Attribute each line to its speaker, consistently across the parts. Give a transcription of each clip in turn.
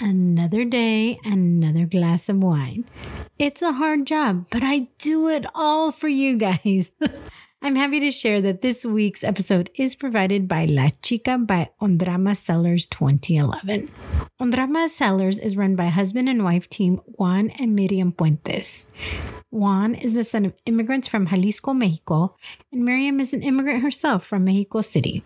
Speaker 1: Another day, another glass of wine. It's a hard job, but I do it all for you guys. I'm happy to share that this week's episode is provided by La Chica by Honrama Cellars 2011. Honrama Cellars is run by husband and wife team Juan and Miriam Puentes. Juan is the son of immigrants from Jalisco, Mexico, and Miriam is an immigrant herself from Mexico City.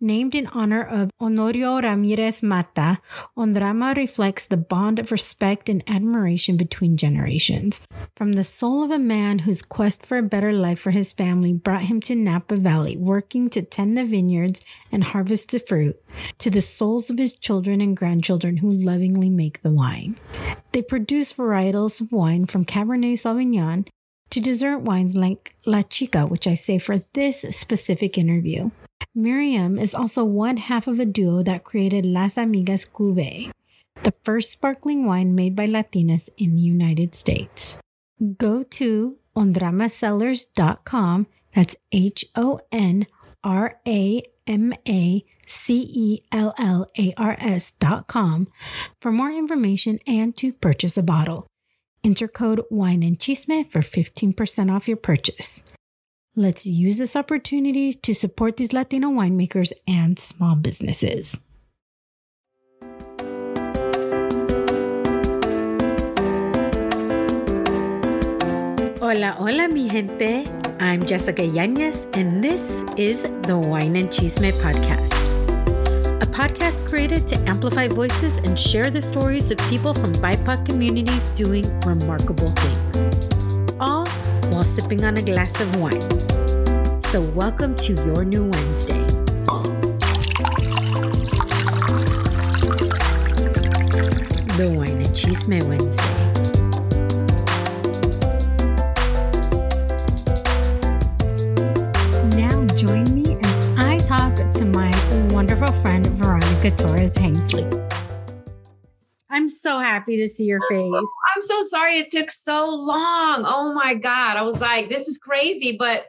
Speaker 1: Named in honor of Honorio Ramirez Mata, Honrama reflects the bond of respect and admiration between generations. From the soul of a man whose quest for a better life for his family brought him to Napa Valley, working to tend the vineyards and harvest the fruit, to the souls of his children and grandchildren who lovingly make the wine. They produce varietals of wine from Cabernet Sauvignon to dessert wines like La Chica, which I say for this specific interview. Miriam is also one half of a duo that created Las Amigas Cuvée, the first sparkling wine made by Latinas in the United States. Go to honramacellars.com, that's H O N R A M A C E L L A R S dot com for more information and to purchase a bottle. Enter code wine and chisme for 15% off your purchase. Let's use this opportunity to support these Latino winemakers and small businesses. Hola, hola, mi gente. I'm Jessica Yanez, and this is the Wine and Chisme Podcast, a podcast created to amplify voices and share the stories of people from BIPOC communities doing remarkable things, all while sipping on a glass of wine. So, welcome to your new Wednesday. The Wine and Chisme Wednesday. Veronica Torres Hazley. I'm so happy to see your face.
Speaker 2: I'm so sorry it took so long. Oh my God. I was like, this is crazy, but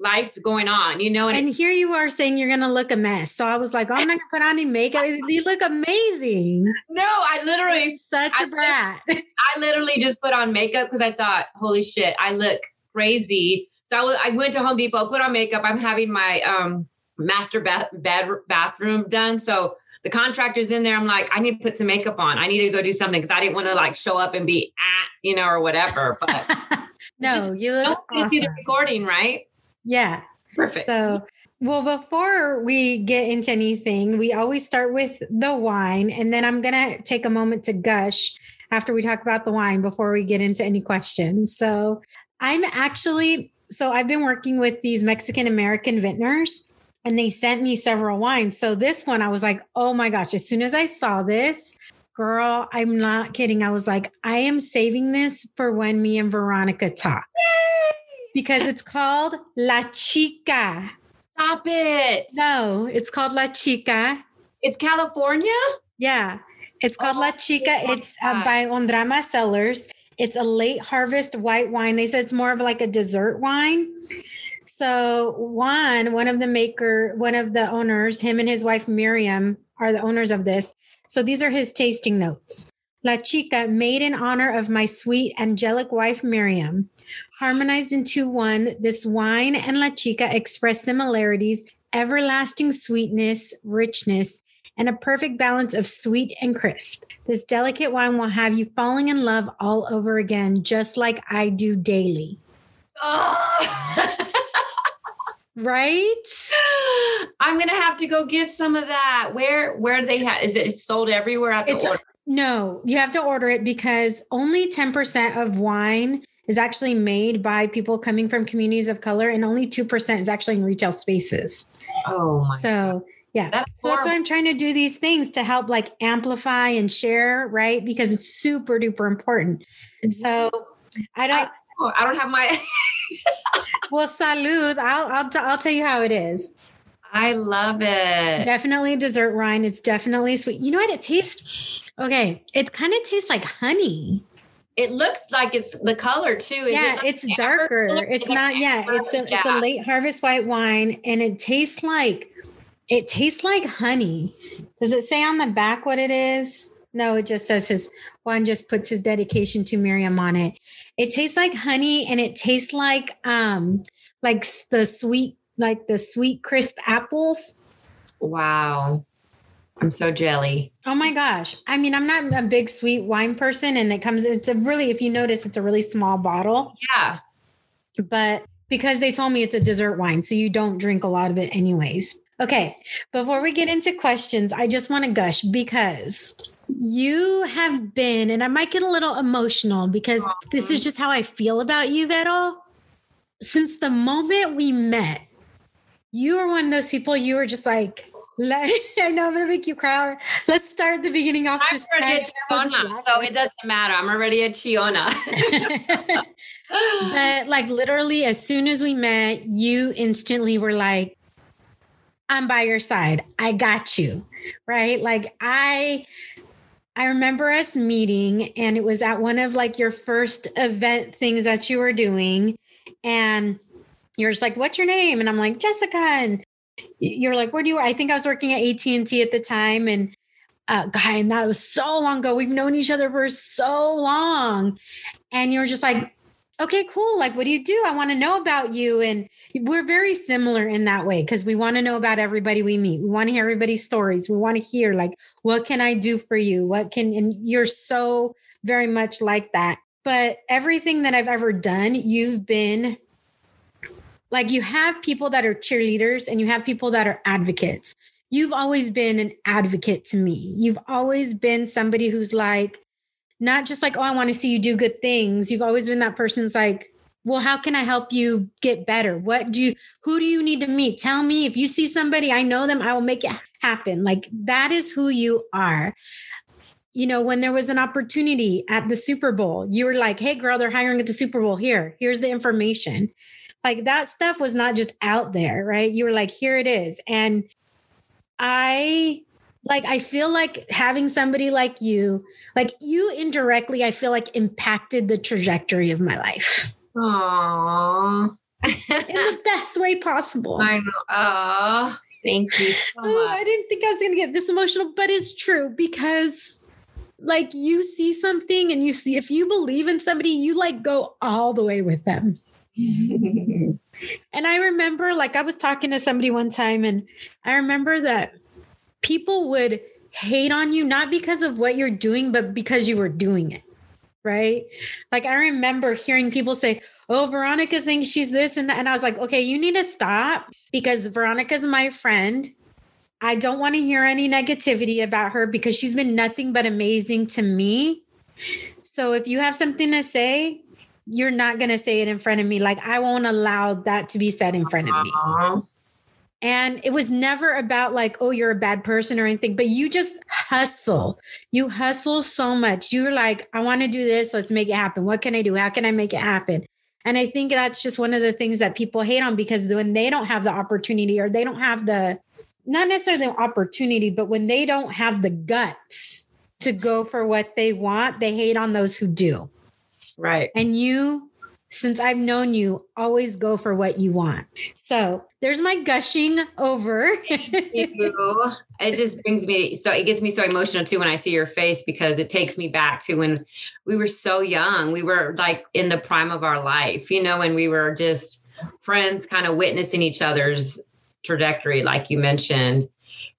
Speaker 2: life's going on, you know?
Speaker 1: And,
Speaker 2: it-
Speaker 1: here you are saying you're going to look a mess. So I was like, oh, I'm not going to put on any makeup. You look amazing.
Speaker 2: no, I literally,
Speaker 1: You're such a
Speaker 2: I-
Speaker 1: brat.
Speaker 2: I literally just put on makeup because I thought, holy shit, I look crazy. So I, was, I went to Home Depot, put on makeup. I'm having my um, master bath, bed, bathroom done. So the contractor's in there. I'm like, I need to put some makeup on. I need to go do something because I didn't want to like show up and be at, you know, or whatever. But
Speaker 1: no, you
Speaker 2: don't
Speaker 1: look
Speaker 2: see the recording, right?
Speaker 1: Yeah.
Speaker 2: Perfect.
Speaker 1: So, well, before we get into anything, we always start with the wine. And then I'm going to take a moment to gush after we talk about the wine before we get into any questions. So, I'm actually, so I've been working with these Mexican American vintners and they sent me several wines. So, this one, I was like, oh my gosh, as soon as I saw this, girl, I'm not kidding. I was like, I am saving this for when me and Veronica talk Yay! because it's called La Chica.
Speaker 2: Stop it.
Speaker 1: No, it's called La Chica.
Speaker 2: It's California?
Speaker 1: Yeah, it's called
Speaker 2: Oh,
Speaker 1: La Chica. It's uh, by Honrama Cellars. It's a late harvest white wine. They said it's more of like a dessert wine. So Juan, one of the maker, one of the owners, him and his wife Miriam are the owners of this. So these are his tasting notes. La Chica, made in honor of my sweet angelic wife Miriam. Harmonized into one, this wine and La Chica express similarities, everlasting sweetness, richness, and a perfect balance of sweet and crisp. This delicate wine will have you falling in love all over again, just like I do daily. Right?
Speaker 2: I'm gonna have to go get some of that. Where where do they have is it sold everywhere? I have to
Speaker 1: It's-
Speaker 2: order?
Speaker 1: No, you have to order it because only 10% of wine is actually made by people coming from communities of color, and only 2% is actually in retail spaces.
Speaker 2: Oh my
Speaker 1: So Yeah. That's so that's why I'm trying to do these things to help like amplify and share, right? Because it's super duper important. Mm-hmm. So I don't
Speaker 2: I, I don't have my
Speaker 1: Well, salud. I'll I'll t- I'll tell you how it is.
Speaker 2: I love it.
Speaker 1: Definitely dessert wine. It's definitely sweet. You know what it tastes? Okay, it kind of tastes like honey.
Speaker 2: It looks like it's the color too.
Speaker 1: Is yeah, it it's darker. It's, not. Yeah, it's a yeah. it's a late harvest white wine, and it tastes like it tastes like honey. Does it say on the back what it is? No, it just says his Juan just puts his dedication to Miriam on it. It tastes like honey, and it tastes like um like the sweet like the sweet crisp apples.
Speaker 2: Wow. I'm so jelly.
Speaker 1: Oh my gosh. I mean, I'm not a big sweet wine person and it comes it's a really if you notice it's a really small bottle.
Speaker 2: Yeah.
Speaker 1: But because they told me it's a dessert wine, so you don't drink a lot of it anyways. Okay. Before we get into questions, I just want to gush because you have been and I might get a little emotional because this is just how I feel about you, Vero. Since the moment we met, you were one of those people you were just like let, I know I'm gonna make you cry. Let's start the beginning off.
Speaker 2: I'm already a Chiona, so it doesn't matter. I'm already a Chiona.
Speaker 1: but like literally, as soon as we met, you instantly were like, "I'm by your side. I got you." Right? Like I, I remember us meeting, and it was at one of like your first event things that you were doing, and you're just like, "What's your name?" And I'm like, "Jessica." And you're like, where do you? I think I was working at AT and T at the time, and uh, guy, and that was so long ago. We've known each other for so long, and you're just like, okay, cool. Like, what do you do? I want to know about you, and we're very similar in that way because we want to know about everybody we meet. We want to hear everybody's stories. We want to hear like, what can I do for you? What can? And you're so very much like that. But everything that I've ever done, you've been like you have people that are cheerleaders and you have people that are advocates. You've always been an advocate to me. You've always been somebody who's like, not just like, oh, I want to see you do good things. You've always been that person's like, well, how can I help you get better? What do you, who do you need to meet? Tell me if you see somebody, I know them, I will make it happen. Like that is who you are. You know, when there was an opportunity at the Super Bowl, you were like, hey, girl, they're hiring at the Super Bowl. Here, here's the information. Like that stuff was not just out there, right? You were like, here it is. And I like I feel like having somebody like you, like you indirectly, I feel like impacted the trajectory of my life.
Speaker 2: Aww.
Speaker 1: in the best way possible.
Speaker 2: I know. Oh, thank you so much. Oh,
Speaker 1: I didn't think I was gonna get this emotional, but it's true because like you see something and you see if you believe in somebody, you like go all the way with them. and I remember, like, I was talking to somebody one time, and I remember that people would hate on you, not because of what you're doing, but because you were doing it. Right. Like, I remember hearing people say, Oh, Veronica thinks she's this and that. And I was like, Okay, you need to stop because Veronica's my friend. I don't want to hear any negativity about her because she's been nothing but amazing to me. So if you have something to say, you're not going to say it in front of me. Like, I won't allow that to be said in front of me. And it was never about like, oh, you're a bad person or anything, but you just hustle. You hustle so much. You're like, I want to do this. Let's make it happen. What can I do? How can I make it happen? And I think that's just one of the things that people hate on because when they don't have the opportunity or they don't have the, not necessarily the opportunity, but when they don't have the guts to go for what they want, they hate on those who do.
Speaker 2: Right.
Speaker 1: And you, since I've known you, always go for what you want. So there's my gushing over.
Speaker 2: it just brings me so it gets me so emotional too when I see your face because it takes me back to when we were so young. We were like in the prime of our life, you know, and we were just friends, kind of witnessing each other's trajectory, like you mentioned.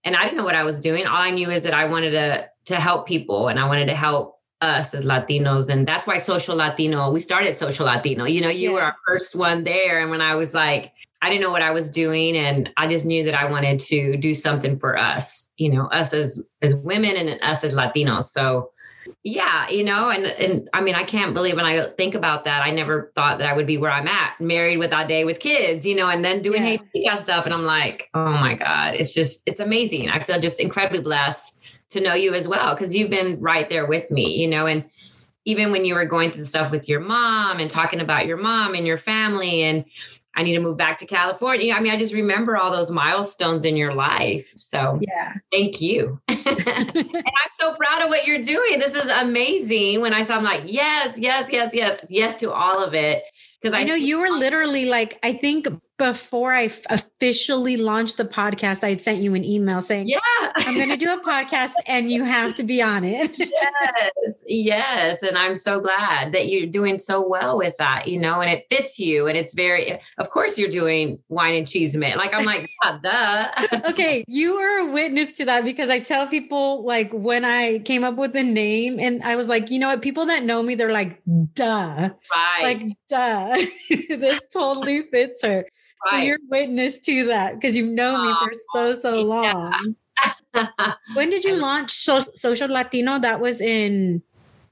Speaker 2: And I didn't know what I was doing. All I knew is that I wanted to to help people and I wanted to help us as Latinos. And that's why Social Latino, we started Social Latino. You know, you yeah. were our first one there. And when I was like, I didn't know what I was doing. And I just knew that I wanted to do something for us, you know, us as as women and us as Latinos. So yeah, you know, and and I mean, I can't believe when I think about that, I never thought that I would be where I'm at, married with Ade with kids, you know, and then doing yeah. stuff. And I'm like, oh my God, it's just it's amazing. I feel just incredibly blessed to know you as well because you've been right there with me, you know, and even when you were going through stuff with your mom and talking about your mom and your family and I need to move back to California. I mean, I just remember all those milestones in your life. So,
Speaker 1: yeah,
Speaker 2: thank you. and I'm so proud of what you're doing. This is amazing. When I saw, I'm like, yes, yes, yes, yes, yes to all of it.
Speaker 1: Because I, I know you were literally like, I think before I officially launched the podcast, I had sent you an email saying,
Speaker 2: Yeah,
Speaker 1: I'm going to do a podcast and you have to be on it.
Speaker 2: yes, yes. And I'm so glad that you're doing so well with that, you know, and it fits you. And it's very, of course, you're doing wine and chisme. Like, I'm like, duh.
Speaker 1: okay. You are a witness to that because I tell people, like, when I came up with the name, and I was like, you know what? People that know me, they're like, duh.
Speaker 2: Right.
Speaker 1: Like, duh. this totally fits her. Right. So you're witness to that because you've known me for so, so long. Yeah. when did you launch so- Social Latino? That was in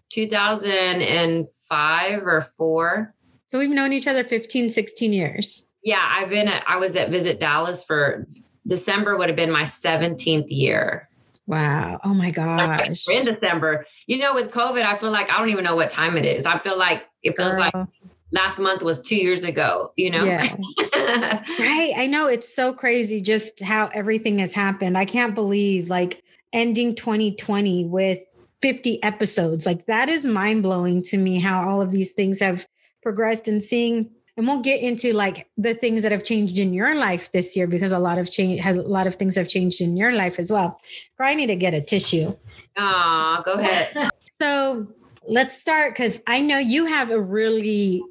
Speaker 2: 2005 or four.
Speaker 1: So we've known each other 15, 16 years.
Speaker 2: Yeah, I've been at, I was at VisitDallas for December would have been my 17th year.
Speaker 1: Wow. Oh my gosh.
Speaker 2: In December. You know, with COVID, I feel like I don't even know what time it is. I feel like it feels Girl. like last month was two years ago, you know?
Speaker 1: Yeah. right. I know it's so crazy just how everything has happened. I can't believe like ending 2020 with 50 episodes. Like that is mind blowing to me how all of these things have progressed and seeing and we'll get into like the things that have changed in your life this year because a lot of change has a lot of things have changed in your life as well. Girl, I need to get a tissue.
Speaker 2: Ah, go ahead.
Speaker 1: so let's start because I know you have a really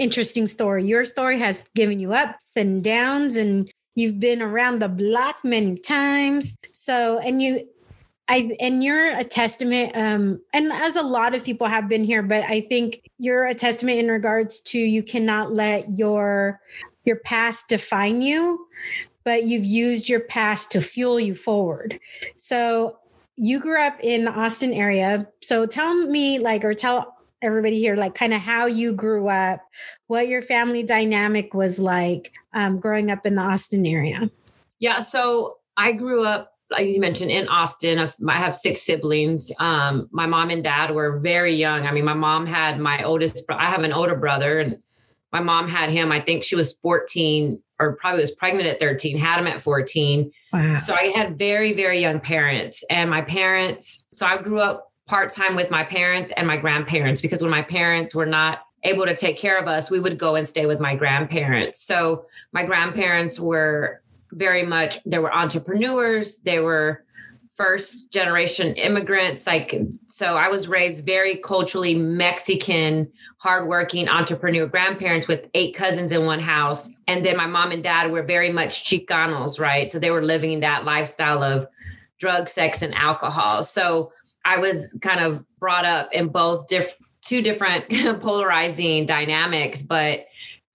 Speaker 1: interesting story. Your story has given you ups and downs, and you've been around the block many times. So, and you, I, and you're a testament, um, and as a lot of people have been here, but I think you're a testament in regards to you cannot let your your past define you, but you've used your past to fuel you forward. So you grew up in the Austin area. So tell me, like, or tell everybody here like kind of how you grew up what your family dynamic was like um, growing up in the austin area?
Speaker 2: Yeah so i grew up like you mentioned in austin i have six siblings um, my mom and dad were very young. I mean my mom had my oldest i have an older brother and my mom had him i think she was 14 or probably was pregnant at 13 had him at 14 wow. so i had very very young parents and my parents so i grew up part time with my parents and my grandparents because when my parents were not able to take care of us, we would go and stay with my grandparents. So my grandparents were very much, they were entrepreneurs, they were first generation immigrants. Like, so I was raised very culturally Mexican, hardworking entrepreneur grandparents with eight cousins in one house. And then my mom and dad were very much Chicanos, right? So they were living that lifestyle of drug, sex, and alcohol. So I was kind of brought up in both diff- two different polarizing dynamics, but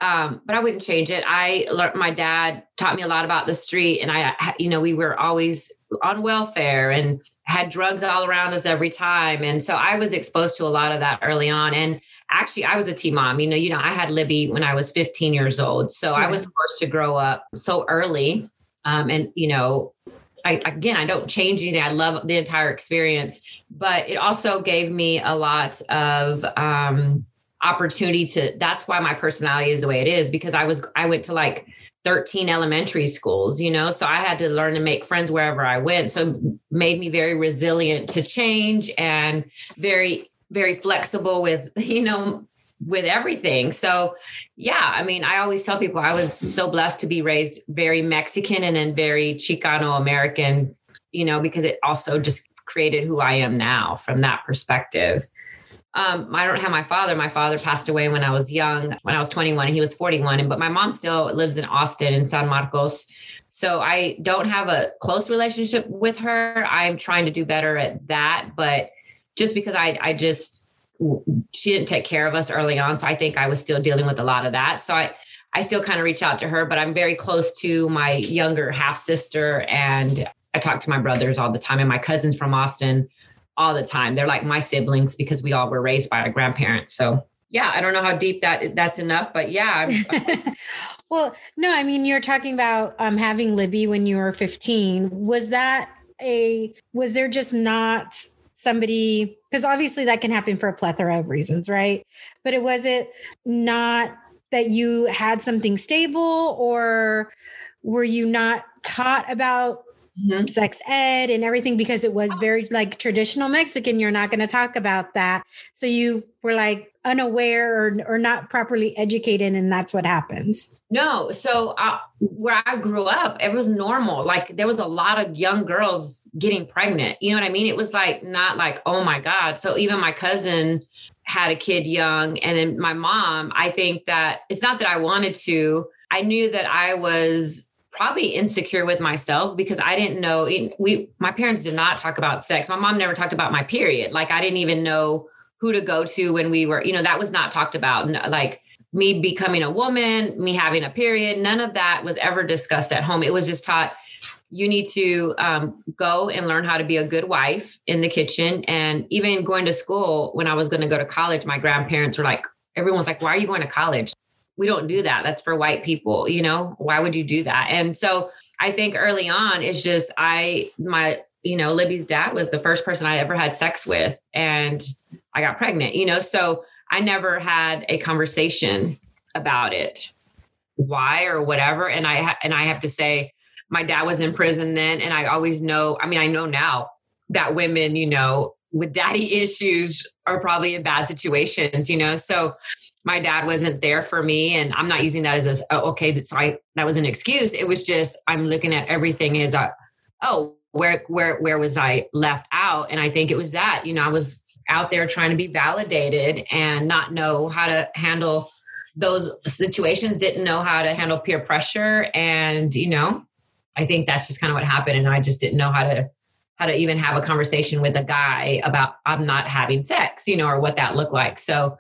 Speaker 2: um, but I wouldn't change it. I learned my dad taught me a lot about the street, and I, you know, we were always on welfare and had drugs all around us every time, and so I was exposed to a lot of that early on. And actually, I was a teen mom. You know, you know, I had Libby when I was 15 years old, so yeah. I was forced to grow up so early. Um, and you know, I, again, I don't change anything. I love the entire experience, but it also gave me a lot of um, opportunity to. That's why my personality is the way it is because I was I went to like 13 elementary schools, you know, so I had to learn to make friends wherever I went. So made me very resilient to change and very very flexible with you know with everything. So, yeah, I mean, I always tell people I was so blessed to be raised very Mexican and then very Chicano American, you know, because it also just created who I am now from that perspective. Um, I don't have my father. My father passed away when I was young, when I was 21. He was 41. And, But my mom still lives in Austin in San Marcos. So I don't have a close relationship with her. I'm trying to do better at that. But just because I, I just, she didn't take care of us early on. So I think I was still dealing with a lot of that. So I, I still kind of reach out to her, but I'm very close to my younger half sister. And I talk to my brothers all the time and my cousins from Austin. all the time. They're like my siblings because we all were raised by our grandparents. So yeah, I don't know how deep that that's enough, but yeah.
Speaker 1: well, no, I mean you're talking about um, having Libby when you were 15. Was that a was there just not somebody because obviously that can happen for a plethora of reasons, right? But it was it not that you had something stable or were you not taught about mm-hmm. sex ed and everything because it was very like traditional Mexican. You're not going to talk about that. So you were like unaware or, or not properly educated, and that's what happens.
Speaker 2: No. So uh, where I grew up, it was normal. Like there was a lot of young girls getting pregnant. You know what I mean? It was like not like, oh my God. So even my cousin had a kid young. And then my mom, I think that it's not that I wanted to, I knew that I was probably insecure with myself because I didn't know we my parents did not talk about sex. My mom never talked about my period. Like I didn't even know who to go to when we were, you know, that was not talked about. Like me becoming a woman, me having a period, none of that was ever discussed at home. It was just taught you need to um, go and learn how to be a good wife in the kitchen. And even going to school, when I was going to go to college, my grandparents were like, everyone's like, why are you going to college? We don't do that. That's for white people, you know? Why would you do that? And so I think early on it's just I my you know, Libby's dad was the first person I ever had sex with and I got pregnant, you know? So I never had a conversation about it. Why or whatever and I ha- and I have to say my dad was in prison then and I always know, I mean I know now that women, you know, with daddy issues are probably in bad situations, you know. So my dad wasn't there for me, and I'm not using that as a oh, okay. So I that was an excuse. It was just I'm looking at everything as a oh where where where was I left out? And I think it was that you know I was out there trying to be validated and not know how to handle those situations. Didn't know how to handle peer pressure, and you know I think that's just kind of what happened. And I just didn't know how to how to even have a conversation with a guy about I'm not having sex, you know, or what that looked like. So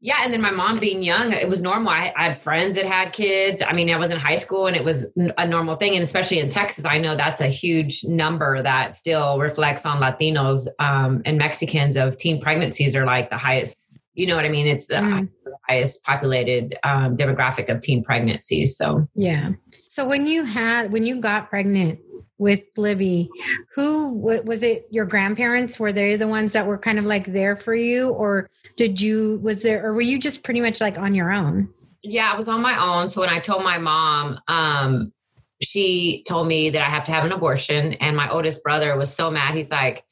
Speaker 2: yeah, and then my mom being young, it was normal. I, I, had friends that had kids. I mean, I was in high school and it was a normal thing. And especially in Texas, I know that's a huge number that still reflects on Latinos um, and Mexicans of teen pregnancies are like the highest, you know what I mean? It's the mm. highest populated um, demographic of teen pregnancies. So,
Speaker 1: yeah. So when you had, when you got pregnant, with Libby, who was it? Your grandparents were they the ones that were kind of like there for you, or did you was there, or were you just pretty much like on your own?
Speaker 2: Yeah, I was on my own. So when I told my mom, um, she told me that I have to have an abortion, and my oldest brother was so mad. He's like,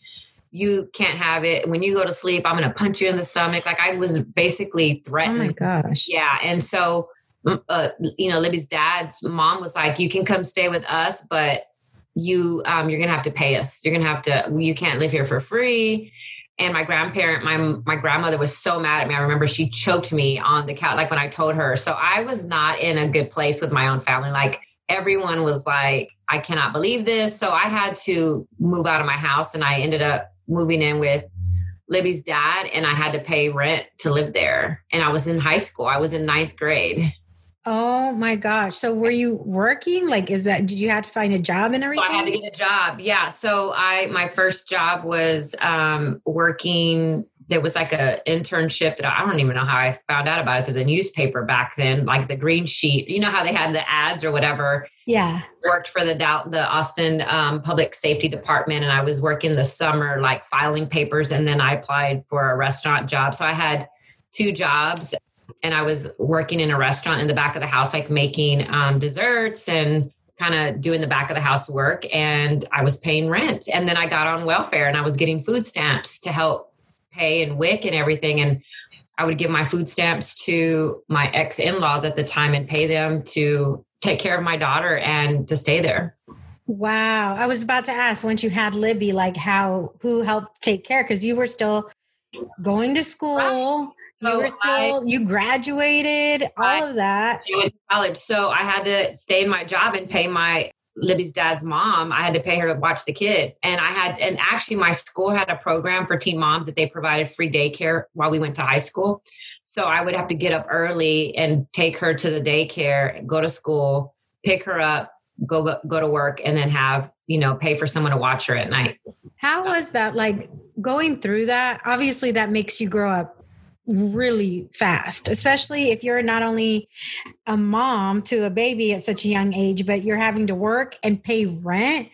Speaker 2: "You can't have it. When you go to sleep, I'm going to punch you in the stomach." Like I was basically threatened.
Speaker 1: Oh my gosh!
Speaker 2: Yeah, and so. Uh, you know, Libby's dad's mom was like, "You can come stay with us, but you um, you're gonna have to pay us. You're gonna have to. You can't live here for free." And my grandparent, my my grandmother was so mad at me. I remember she choked me on the couch, like when I told her. So I was not in a good place with my own family. Like everyone was like, "I cannot believe this." So I had to move out of my house, and I ended up moving in with Libby's dad, and I had to pay rent to live there. And I was in high school. I was in ninth grade.
Speaker 1: Oh my gosh. So were you working? Like, is that, did you have to find a job and everything?
Speaker 2: So I had to get a job. Yeah. So I, my first job was um, working. There was like a internship that I, I don't even know how I found out about it. There's a newspaper back then, like the green sheet, you know how they had the ads or whatever.
Speaker 1: Yeah.
Speaker 2: Worked for the, the Austin um, public safety department. And I was working the summer, like filing papers. And then I applied for a restaurant job. So I had two jobs and I was working in a restaurant in the back of the house, like making um, desserts and kind of doing the back of the house work. And I was paying rent. And then I got on welfare and I was getting food stamps to help pay and WIC and everything. And I would give my food stamps to my ex in laws at the time and pay them to take care of my daughter and to stay there.
Speaker 1: Wow. I was about to ask once you had Libby, like how, who helped take care? Because you were still going to school. Right you so were still I, you graduated all I, of that
Speaker 2: I went to college so i had to stay in my job and pay my libby's dad's mom i had to pay her to watch the kid and i had and actually my school had a program for teen moms that they provided free daycare while we went to high school so i would have to get up early and take her to the daycare go to school pick her up go go to work and then have you know, pay for someone to watch her at night.
Speaker 1: How was that like going through that? Obviously, that makes you grow up really fast, especially if you're not only a mom to a baby at such a young age, but you're having to work and pay rent.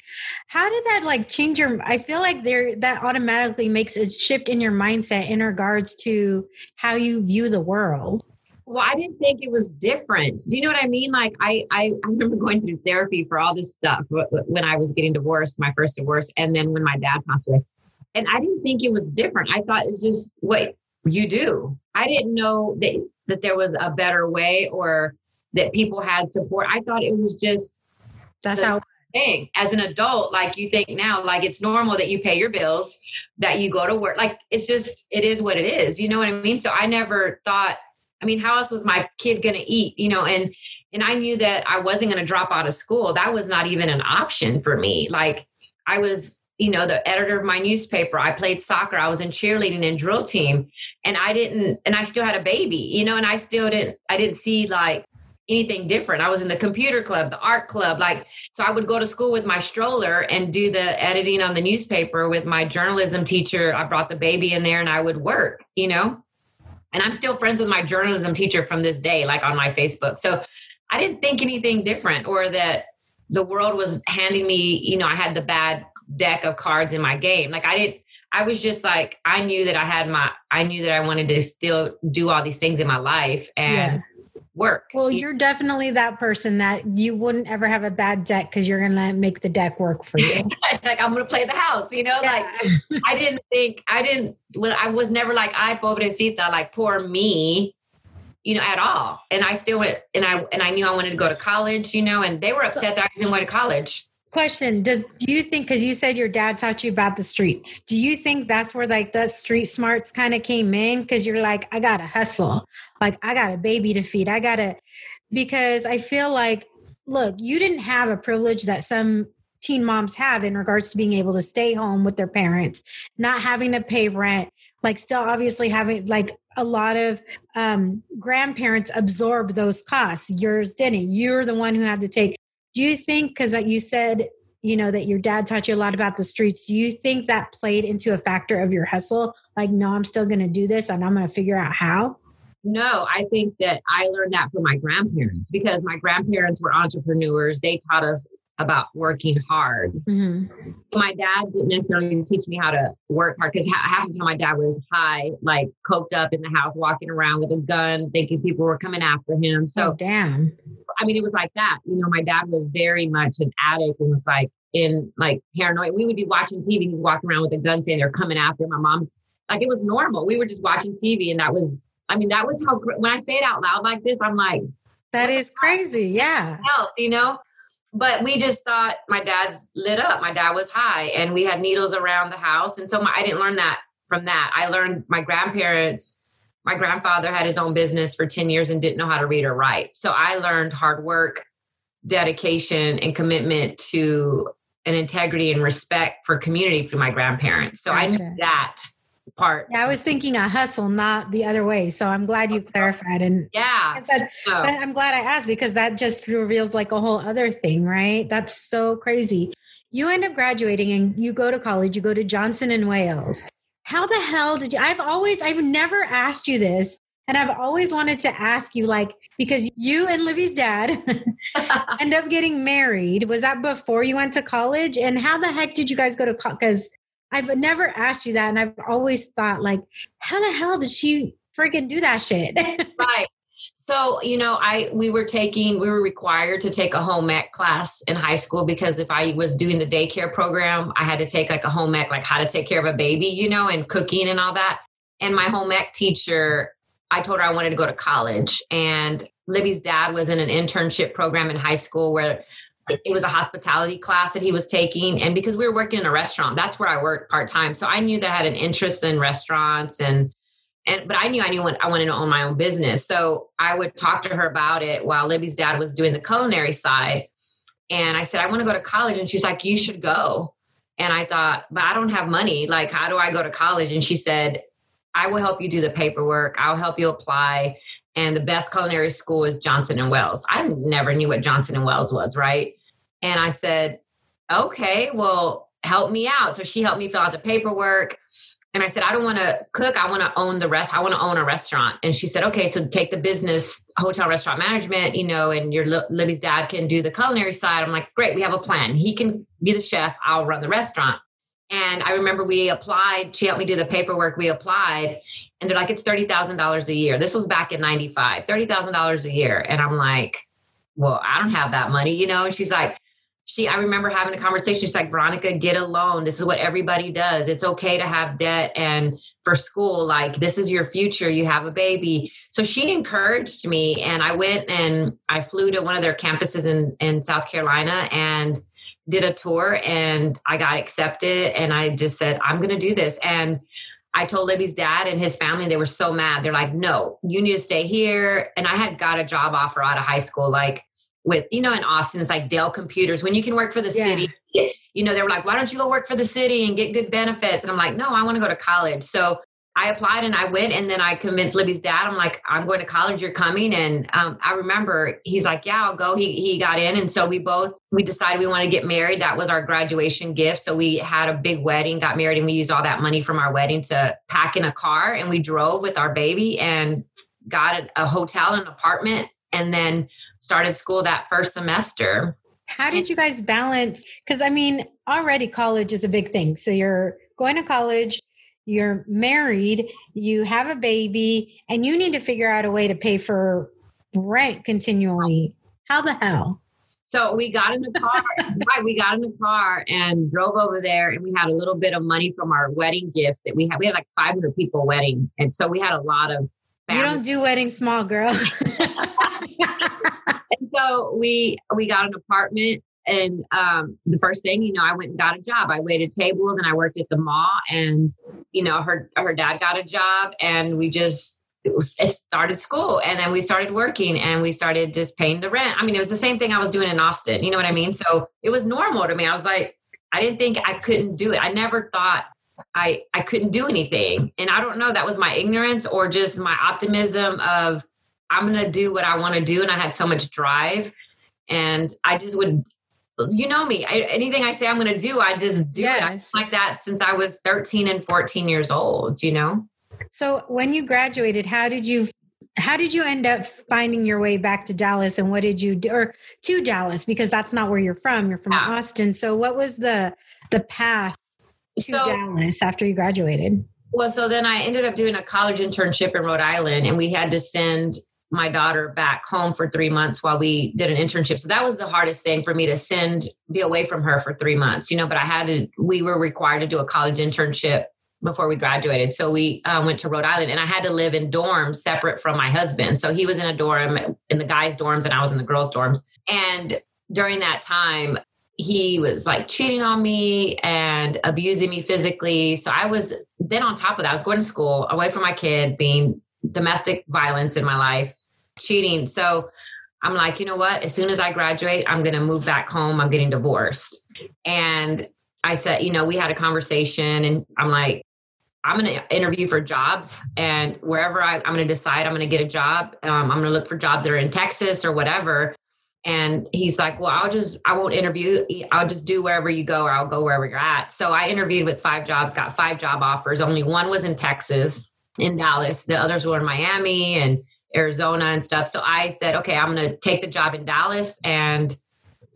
Speaker 1: How did that like change your I feel like there that automatically makes a shift in your mindset in regards to how you view the world.
Speaker 2: Well, I didn't think it was different. Do you know what I mean? Like I, I, I remember going through therapy for all this stuff when I was getting divorced, my first divorce, and then when my dad passed away. And I didn't think it was different. I thought it's just what you do. I didn't know that that there was a better way or that people had support. I thought it was just
Speaker 1: that's how
Speaker 2: thing. As an adult like you think now like it's normal that you pay your bills that you go to work. Like it's just it is what it is. You know what i mean? So i never thought i mean how else was my kid going to eat you know and and i knew that i wasn't going to drop out of school. That was not even an option for me. Like i was you know, the editor of my newspaper. I played soccer. I was in cheerleading and drill team. And I didn't, and I still had a baby, you know, and I still didn't, I didn't see like anything different. I was in the computer club, the art club. Like, so I would go to school with my stroller and do the editing on the newspaper with my journalism teacher. I brought the baby in there and I would work, you know, and I'm still friends with my journalism teacher from this day, like on my Facebook. So I didn't think anything different or that the world was handing me, you know, I had the bad deck of cards in my game. Like I didn't, I was just like, I knew that I had my, I knew that I wanted to still do all these things in my life and yeah. work.
Speaker 1: Well, you're definitely that person that you wouldn't ever have a bad deck because you're going to make the deck work for you.
Speaker 2: like I'm going to play the house, you know, yeah. like I didn't think, I didn't, well, I was never like, I pobrecita, like poor me you know, at all. And I still went and I and I knew I wanted to go to college, you know, and they were upset that I didn't going to college.
Speaker 1: Question: Does do you think because you said your dad taught you about the streets? Do you think that's where like the street smarts kind of came in? Because you're like, I gotta hustle, like I got a baby to feed, I gotta. Because I feel like, look, you didn't have a privilege that some teen moms have in regards to being able to stay home with their parents, not having to pay rent, like still obviously having like a lot of um, grandparents absorb those costs. Yours didn't. You're the one who had to take do you think, because uh, you said, you know, that your dad taught you a lot about the streets, do you think that played into a factor of your hustle? Like, no, I'm still going to do this and I'm going to figure out how?
Speaker 2: No, I think that I learned that from my grandparents because my grandparents were entrepreneurs. They taught us about working hard. Mm-hmm. My dad didn't necessarily teach me how to work hard because half the time my dad was high, like coked up in the house, walking around with a gun, thinking people were coming after him. So,
Speaker 1: oh, damn.
Speaker 2: I mean, it was like that. You know, my dad was very much an addict and was like in like paranoid. We would be watching TV. He's walking around with a gun saying they're coming after my mom's. Like it was normal. We were just watching TV, and that was. I mean, that was how. When I say it out loud like this, I'm like,
Speaker 1: that is crazy. Yeah.
Speaker 2: You know. But we just thought my dad's lit up. My dad was high, and we had needles around the house, and so my, I didn't learn that from that. I learned my grandparents my grandfather had his own business for 10 years and didn't know how to read or write. So I learned hard work, dedication, and commitment to an integrity and respect for community through my grandparents. So gotcha. I knew that part.
Speaker 1: Yeah, I was thinking a hustle, not the other way. So I'm glad you clarified. And
Speaker 2: yeah,
Speaker 1: that, so. but I'm glad I asked because that just reveals like a whole other thing, right? That's so crazy. You end up graduating and you go to college, you go to Johnson and Wales how the hell did you? I've always, I've never asked you this. And I've always wanted to ask you, like, because you and Libby's dad end up getting married. Was that before you went to college? And how the heck did you guys go to college? Because I've never asked you that. And I've always thought, like, how the hell did she freaking do that shit?
Speaker 2: right. So, you know, I we were taking we were required to take a home ec class in high school because if I was doing the daycare program, I had to take like a home ec like how to take care of a baby, you know, and cooking and all that. And my home ec teacher, I told her I wanted to go to college and Libby's dad was in an internship program in high school where it was a hospitality class that he was taking and because we were working in a restaurant that's where i worked part-time so i knew that i had an interest in restaurants and and but I knew I knew when I wanted to own my own business. So I would talk to her about it while Libby's dad was doing the culinary side. And I said, I want to go to college. And she's like, You should go. And I thought, but I don't have money. Like, how do I go to college? And she said, I will help you do the paperwork. I'll help you apply. And the best culinary school is Johnson and Wales. I never knew what Johnson and Wales was, right? And I said, okay, well, help me out. So she helped me fill out the paperwork. And I said, I don't want to cook. I want to own the rest. I want to own a restaurant. And she said, okay, so take the business, hotel restaurant management, you know, and your Libby's dad can do the culinary side. I'm like, great, we have a plan. He can be the chef. I'll run the restaurant. And I remember we applied, she helped me do the paperwork. We applied and they're like, it's $30,000 a year. This was back in 95, $30,000 a year. And I'm like, well, I don't have that money, you know? She's like, she i remember having a conversation she's like veronica get a loan this is what everybody does it's okay to have debt and for school like this is your future you have a baby so she encouraged me and i went and i flew to one of their campuses in in south carolina and did a tour and i got accepted and i just said i'm going to do this and I told Libby's dad and his family, they were so mad. They're like, no, you need to stay here. And I had got a job offer out of high school. Like, with you know in austin it's like dell computers when you can work for the yeah. city you know they were like why don't you go work for the city and get good benefits and i'm like no i want to go to college so i applied and i went and then i convinced libby's dad. I'm like i'm going to college. You're coming. And um, i remember he's like yeah i'll go. He, he got in. And so we both we decided we want to get married. That was our graduation gift. So we had a big wedding got married and we used all that money from our wedding to pack in a car and we drove with our baby and got a, hotel an apartment and then started school that first semester.
Speaker 1: How did you guys balance? Because I mean, already college is a big thing. So you're going to college, you're married, you have a baby, and you need to figure out a way to pay for rent continually. How the hell?
Speaker 2: So we got in the car, right? We got in the car and drove over there, and we had a little bit of money from our wedding gifts that we had. We had like 500 people wedding, and so we had a lot of.
Speaker 1: Family. You don't do weddings small, girl.
Speaker 2: and so we we got an apartment and um, the first thing you know i went and got a job i waited tables and i worked at the mall and you know her her dad got a job and we just it, was, it started school and then we started working and we started just paying the rent i mean it was the same thing i was doing in austin you know what i mean so it was normal to me i was like i didn't think i couldn't do it i never thought i i couldn't do anything and i don't know that was my ignorance or just my optimism of I'm to do what I want to do. And I had so much drive. And I just would, you know me, I, anything I say I'm going to do, I just do yes. it. like that since I was 13 and 14 years old, you know?
Speaker 1: So when you graduated, how did you how did you end up finding your way back to Dallas and what did you do or to Dallas because that's not where you're from you're from yeah. Austin so what was the the path to so, Dallas after you graduated
Speaker 2: well so then I ended up doing a college internship in Rhode Island and we had to send my daughter back home for three months while we did an internship. So that was the hardest thing for me to send, be away from her for three months, you know, but I had to, we were required to do a college internship before we graduated. So we uh, went to Rhode Island and I had to live in dorms separate from my husband. So he was in a dorm in the guys' dorms and I was in the girls' dorms. And during that time, he was like cheating on me and abusing me physically. So I was then on top of that, I was going to school away from my kid, being domestic violence in my life cheating. So I'm like, you know what? As soon as I graduate, I'm going to move back home. I'm getting divorced. And I said, you know, we had a conversation and I'm like, I'm going to interview for jobs and wherever I, am going to decide I'm going to get a job. Um, I'm going to look for jobs that are in Texas or whatever. And he's like, well, I'll just, I won't interview. I'll just do wherever you go or I'll go wherever you're at. So I interviewed with five jobs, got five job offers. Only one was in Texas, in Dallas. The others were in Miami and Arizona and stuff. So I said, okay, I'm going to take the job in Dallas. And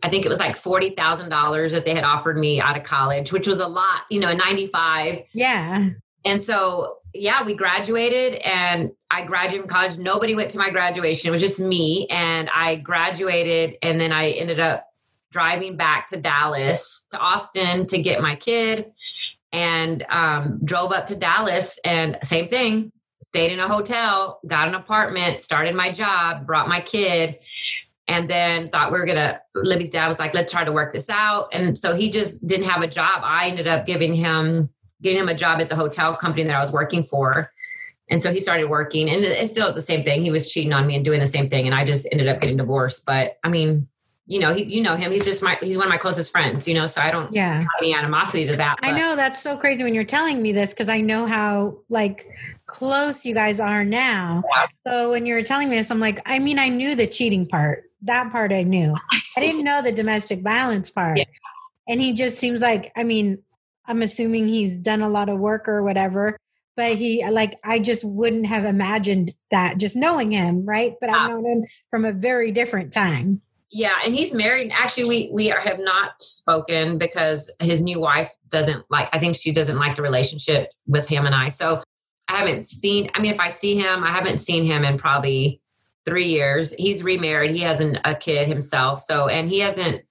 Speaker 2: I think it was like $40,000 that they had offered me out of college, which was a lot, you know, in 95.
Speaker 1: Yeah.
Speaker 2: And so, yeah, we graduated and I graduated from college. Nobody went to my graduation. It was just me. And I graduated and then I ended up driving back to Dallas, to Austin to get my kid and um, drove up to Dallas and same thing stayed in a hotel, got an apartment, started my job, brought my kid, and then thought we were gonna. Libby's dad was like, "Let's try to work this out," and so he just didn't have a job. I ended up giving him getting him a job at the hotel company that I was working for. And so he started working, and it's still the same thing. He was cheating on me and doing the same thing, and I just ended up getting divorced. But I mean, you know, he, you know him. He's just my, he's one of my closest friends, you know, so I don't
Speaker 1: yeah.
Speaker 2: have any animosity to that.
Speaker 1: But. I know that's so crazy when you're telling me this because I know how like close you guys are now. Yeah. So when you're telling me this, I'm like, I mean, I knew the cheating part. That part I knew. I didn't know the domestic violence part. Yeah. and he just seems like I mean, I'm assuming he's done a lot of work or whatever, but he like I just wouldn't have imagined that just knowing him, right? But I've known him from a very different time.
Speaker 2: Yeah, and he's married. Actually, we we are, have not spoken because his new wife doesn't like. I think she doesn't like the relationship with him and I. So I haven't seen. I mean, if I see him, I haven't seen him in probably three years. He's remarried. He hasn't a kid himself. So and he hasn't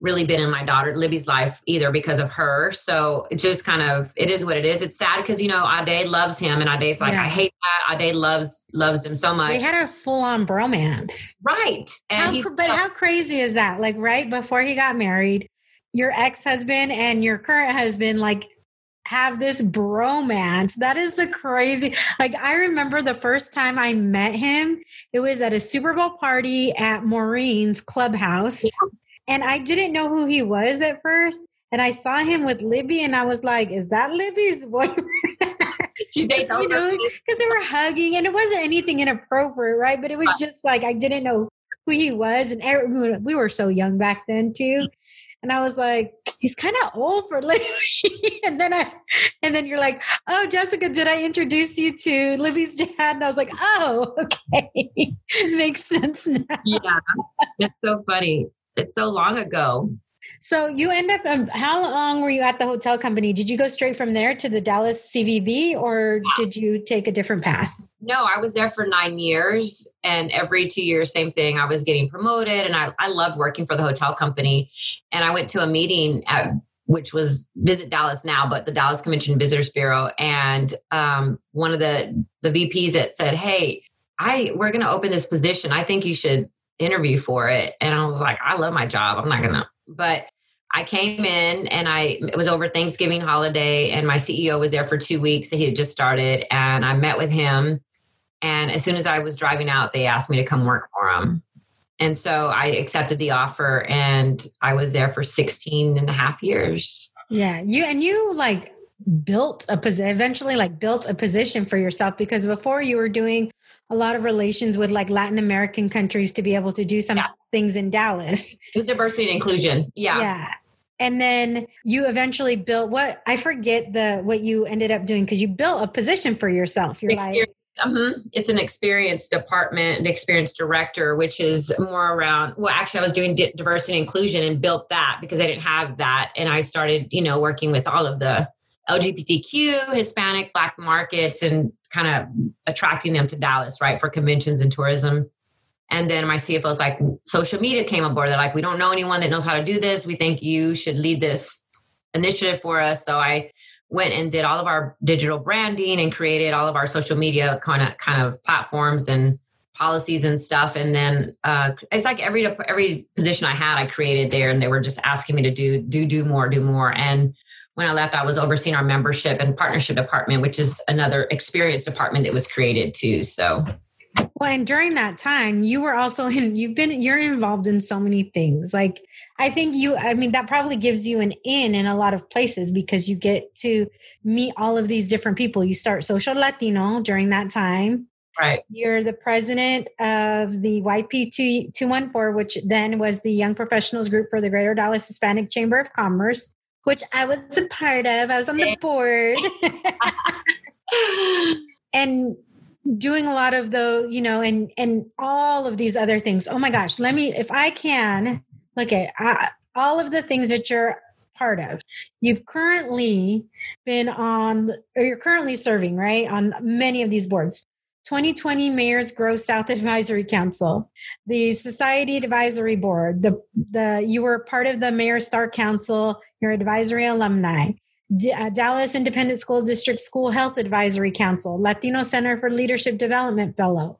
Speaker 2: really been in my daughter Libby's life either because of her. So it just kind of it is what it is. It's sad because you know Ade loves him and Ade's like yeah. I hate that. Ade loves loves him so much.
Speaker 1: They had a full on bromance,
Speaker 2: right?
Speaker 1: And how, but how crazy is that? Like right before he got married, your ex husband and your current husband like have this bromance. That is the crazy. Like I remember the first time I met him, it was at a Super Bowl party at Maureen's clubhouse. Yeah. And I didn't know who he was at first. And I saw him with Libby, and I was like, "Is that Libby's boyfriend?" you know, because they were hugging, and it wasn't anything inappropriate, right? But it was just like I didn't know who he was, and we were so young back then too. Mm-hmm. And I was like, he's kind of old for Libby. and then I, and then you're like, oh, Jessica, did I introduce you to Libby's dad? And I was like, oh, okay, makes sense now.
Speaker 2: Yeah, that's so funny. It's so long ago.
Speaker 1: So you end up, um, how long were you at the hotel company? Did you go straight from there to the Dallas CVB or did you take a different path?
Speaker 2: No, I was there for nine years and every two years, same thing. I was getting promoted and I, I loved working for the hotel company. And I went to a meeting at, which was Visit Dallas now, but the Dallas Convention Visitors Bureau. And um, one of the, the VPs that said, Hey, I, we're going to open this position. I think you should interview for it. And I was like, I love my job. I'm not going to, mm-hmm. but I came in and I, it was over Thanksgiving holiday and my CEO was there for two weeks. He had just started and I met with him. And as soon as I was driving out, they asked me to come work for them. And so I accepted the offer and I was there for 16 and a half years.
Speaker 1: Yeah. You, and you like built a position, eventually like built a position for yourself because before you were doing a lot of relations with like Latin American countries to be able to do some yeah. things in Dallas.
Speaker 2: With diversity and inclusion. Yeah.
Speaker 1: Yeah. And then you eventually built what I forget the what you ended up doing because you built a position for yourself. You're like
Speaker 2: Mm-hmm. It's an experience department, an experience director, which is more around. Well, actually, I was doing di- diversity and inclusion and built that because I didn't have that, and I started, you know, working with all of the LGBTQ, Hispanic, Black markets, and kind of attracting them to Dallas, right, for conventions and tourism. And then my CFO is like, social media came aboard. They're like, we don't know anyone that knows how to do this. We think you should lead this initiative for us. So I went and did all of our digital branding and created all of our social media kind of kind of platforms and policies and stuff. And then uh, it's like every every position I had, I created there, and they were just asking me to do do do more, do more. And when I left, I was overseeing our membership and partnership department, which is another experience department that was created too. So
Speaker 1: well, and during that time, you were also in, you've been, you're involved in so many things. Like, I think you, I mean, that probably gives you an in in a lot of places because you get to meet all of these different people. You start Social Latino during that time.
Speaker 2: Right.
Speaker 1: You're the president of the YP 214, which then was the Young Professionals Group for the Greater Dallas Hispanic Chamber of Commerce which I was a part of. I was on the board. and doing a lot of the, you know, and and all of these other things. Oh my gosh, let me if I can look at all of the things that you're part of. You've currently been on or you're currently serving, right, on many of these boards. 2020 Mayor's Grow South Advisory Council, the Society Advisory Board, the, the you were part of the Mayor Star Council, your advisory alumni, D- uh, Dallas Independent School District School Health Advisory Council, Latino Center for Leadership Development Fellow,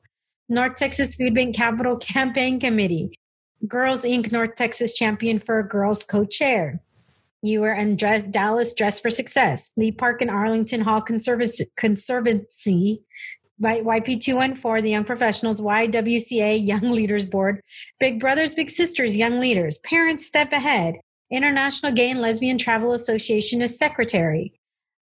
Speaker 1: North Texas Food Bank Capital Campaign Committee, Girls Inc. North Texas Champion for Girls Co-Chair. You were in Dress, Dallas Dress for Success, Lee Park and Arlington Hall Conservancy, Conservancy YP214, the Young Professionals, YWCA, Young Leaders Board, Big Brothers, Big Sisters, Young Leaders, Parents Step Ahead, International Gay and Lesbian Travel Association as Secretary.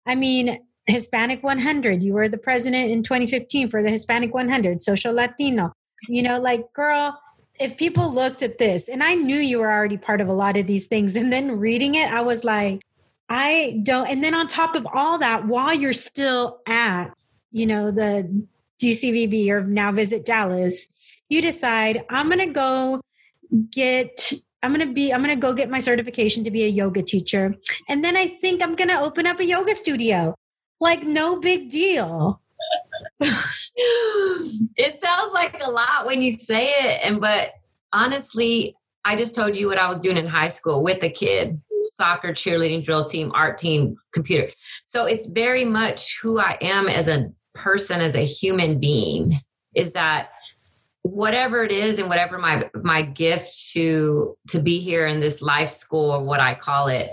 Speaker 1: I mean, Hispanic 100, you were the president in 2015 for the Hispanic 100, Social Latino. You know, like, girl, if people looked at this, and I knew you were already part of a lot of these things, and then reading it, I was like, I don't. And then on top of all that, while you're still at, you know, the DCVB or now Visit Dallas, you decide, I'm going to go get I'm going to be, I'm going to go get my certification to be a yoga teacher. And then I think I'm going to open up a yoga studio. Like, no big deal.
Speaker 2: it sounds like a lot when you say it. And, but honestly, I just told you what I was doing in high school with a kid soccer, cheerleading, drill team, art team, computer. So it's very much who I am as a person, as a human being, is that whatever it is and whatever my my gift to to be here in this life school or what I call it,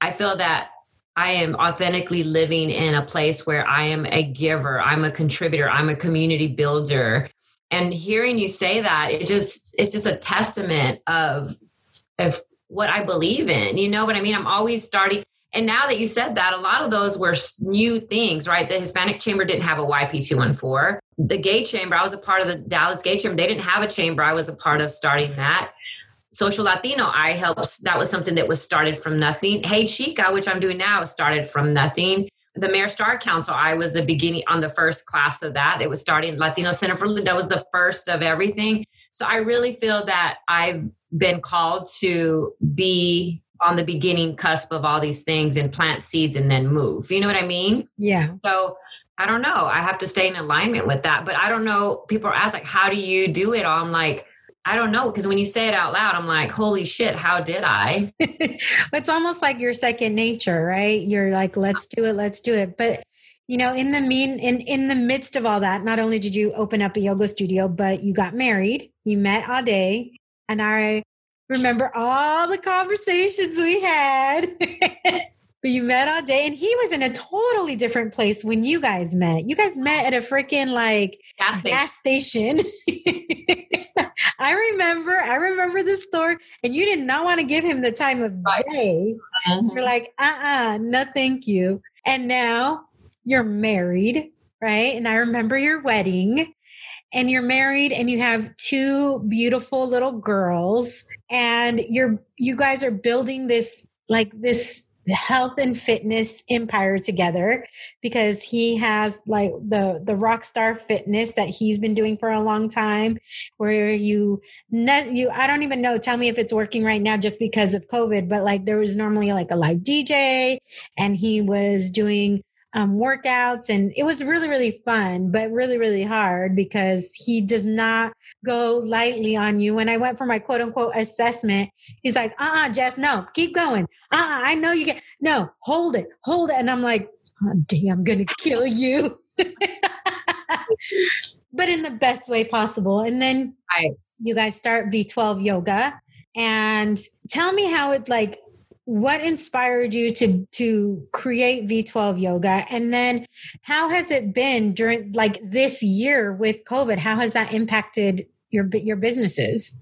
Speaker 2: I feel that I am authentically living in a place where I am a giver, I'm a contributor, I'm a community builder. And hearing you say that, it just it's just a testament of of what I believe in. You know what I mean? I'm always starting and now that you said that, a lot of those were new things, right? The Hispanic Chamber didn't have a YP214. The Gay Chamber, I was a part of the Dallas Gay Chamber. They didn't have a chamber. I was a part of starting that. Social Latino, I helped. That was something that was started from nothing. Hey Chica, which I'm doing now, started from nothing. The Mayor Star Council, I was the beginning on the first class of that. It was starting Latino Center for that was the first of everything. So I really feel that I've been called to be on the beginning cusp of all these things and plant seeds and then move. You know what I mean?
Speaker 1: Yeah.
Speaker 2: So I don't know. I have to stay in alignment with that. But I don't know. People ask like, how do you do it? I'm like, I don't know. Because when you say it out loud, I'm like, holy shit, how did I?
Speaker 1: it's almost like your second nature, right? You're like, let's do it, let's do it. But you know, in the mean in in the midst of all that, not only did you open up a yoga studio, but you got married, you met Ade, and I remember all the conversations we had. but you met Ade, and he was in a totally different place when you guys met. You guys met at a freaking like gas station. Gas station. I remember, I remember the story, and you did not want to give him the time of day. Mm-hmm. You're like, uh uh-uh, uh, no, thank you. And now you're married, right? And I remember your wedding and you're married and you have two beautiful little girls and you're you guys are building this like this health and fitness empire together because he has like the the rock star fitness that he's been doing for a long time where you you I don't even know. Tell me if it's working right now just because of covid but like there was normally like a live DJ and he was doing um, workouts and it was really really fun but really really hard because he does not go lightly on you. When i went for my quote unquote assessment he's like uh-uh jess no keep going. Uh-uh i know you can no hold it hold it. And i'm like oh, damn i'm gonna kill you. But in the best way possible. And then I, you guys start v12 yoga and tell me how it like what inspired you to to create V12 yoga and then how has it been during like this year with COVID how has that impacted your your businesses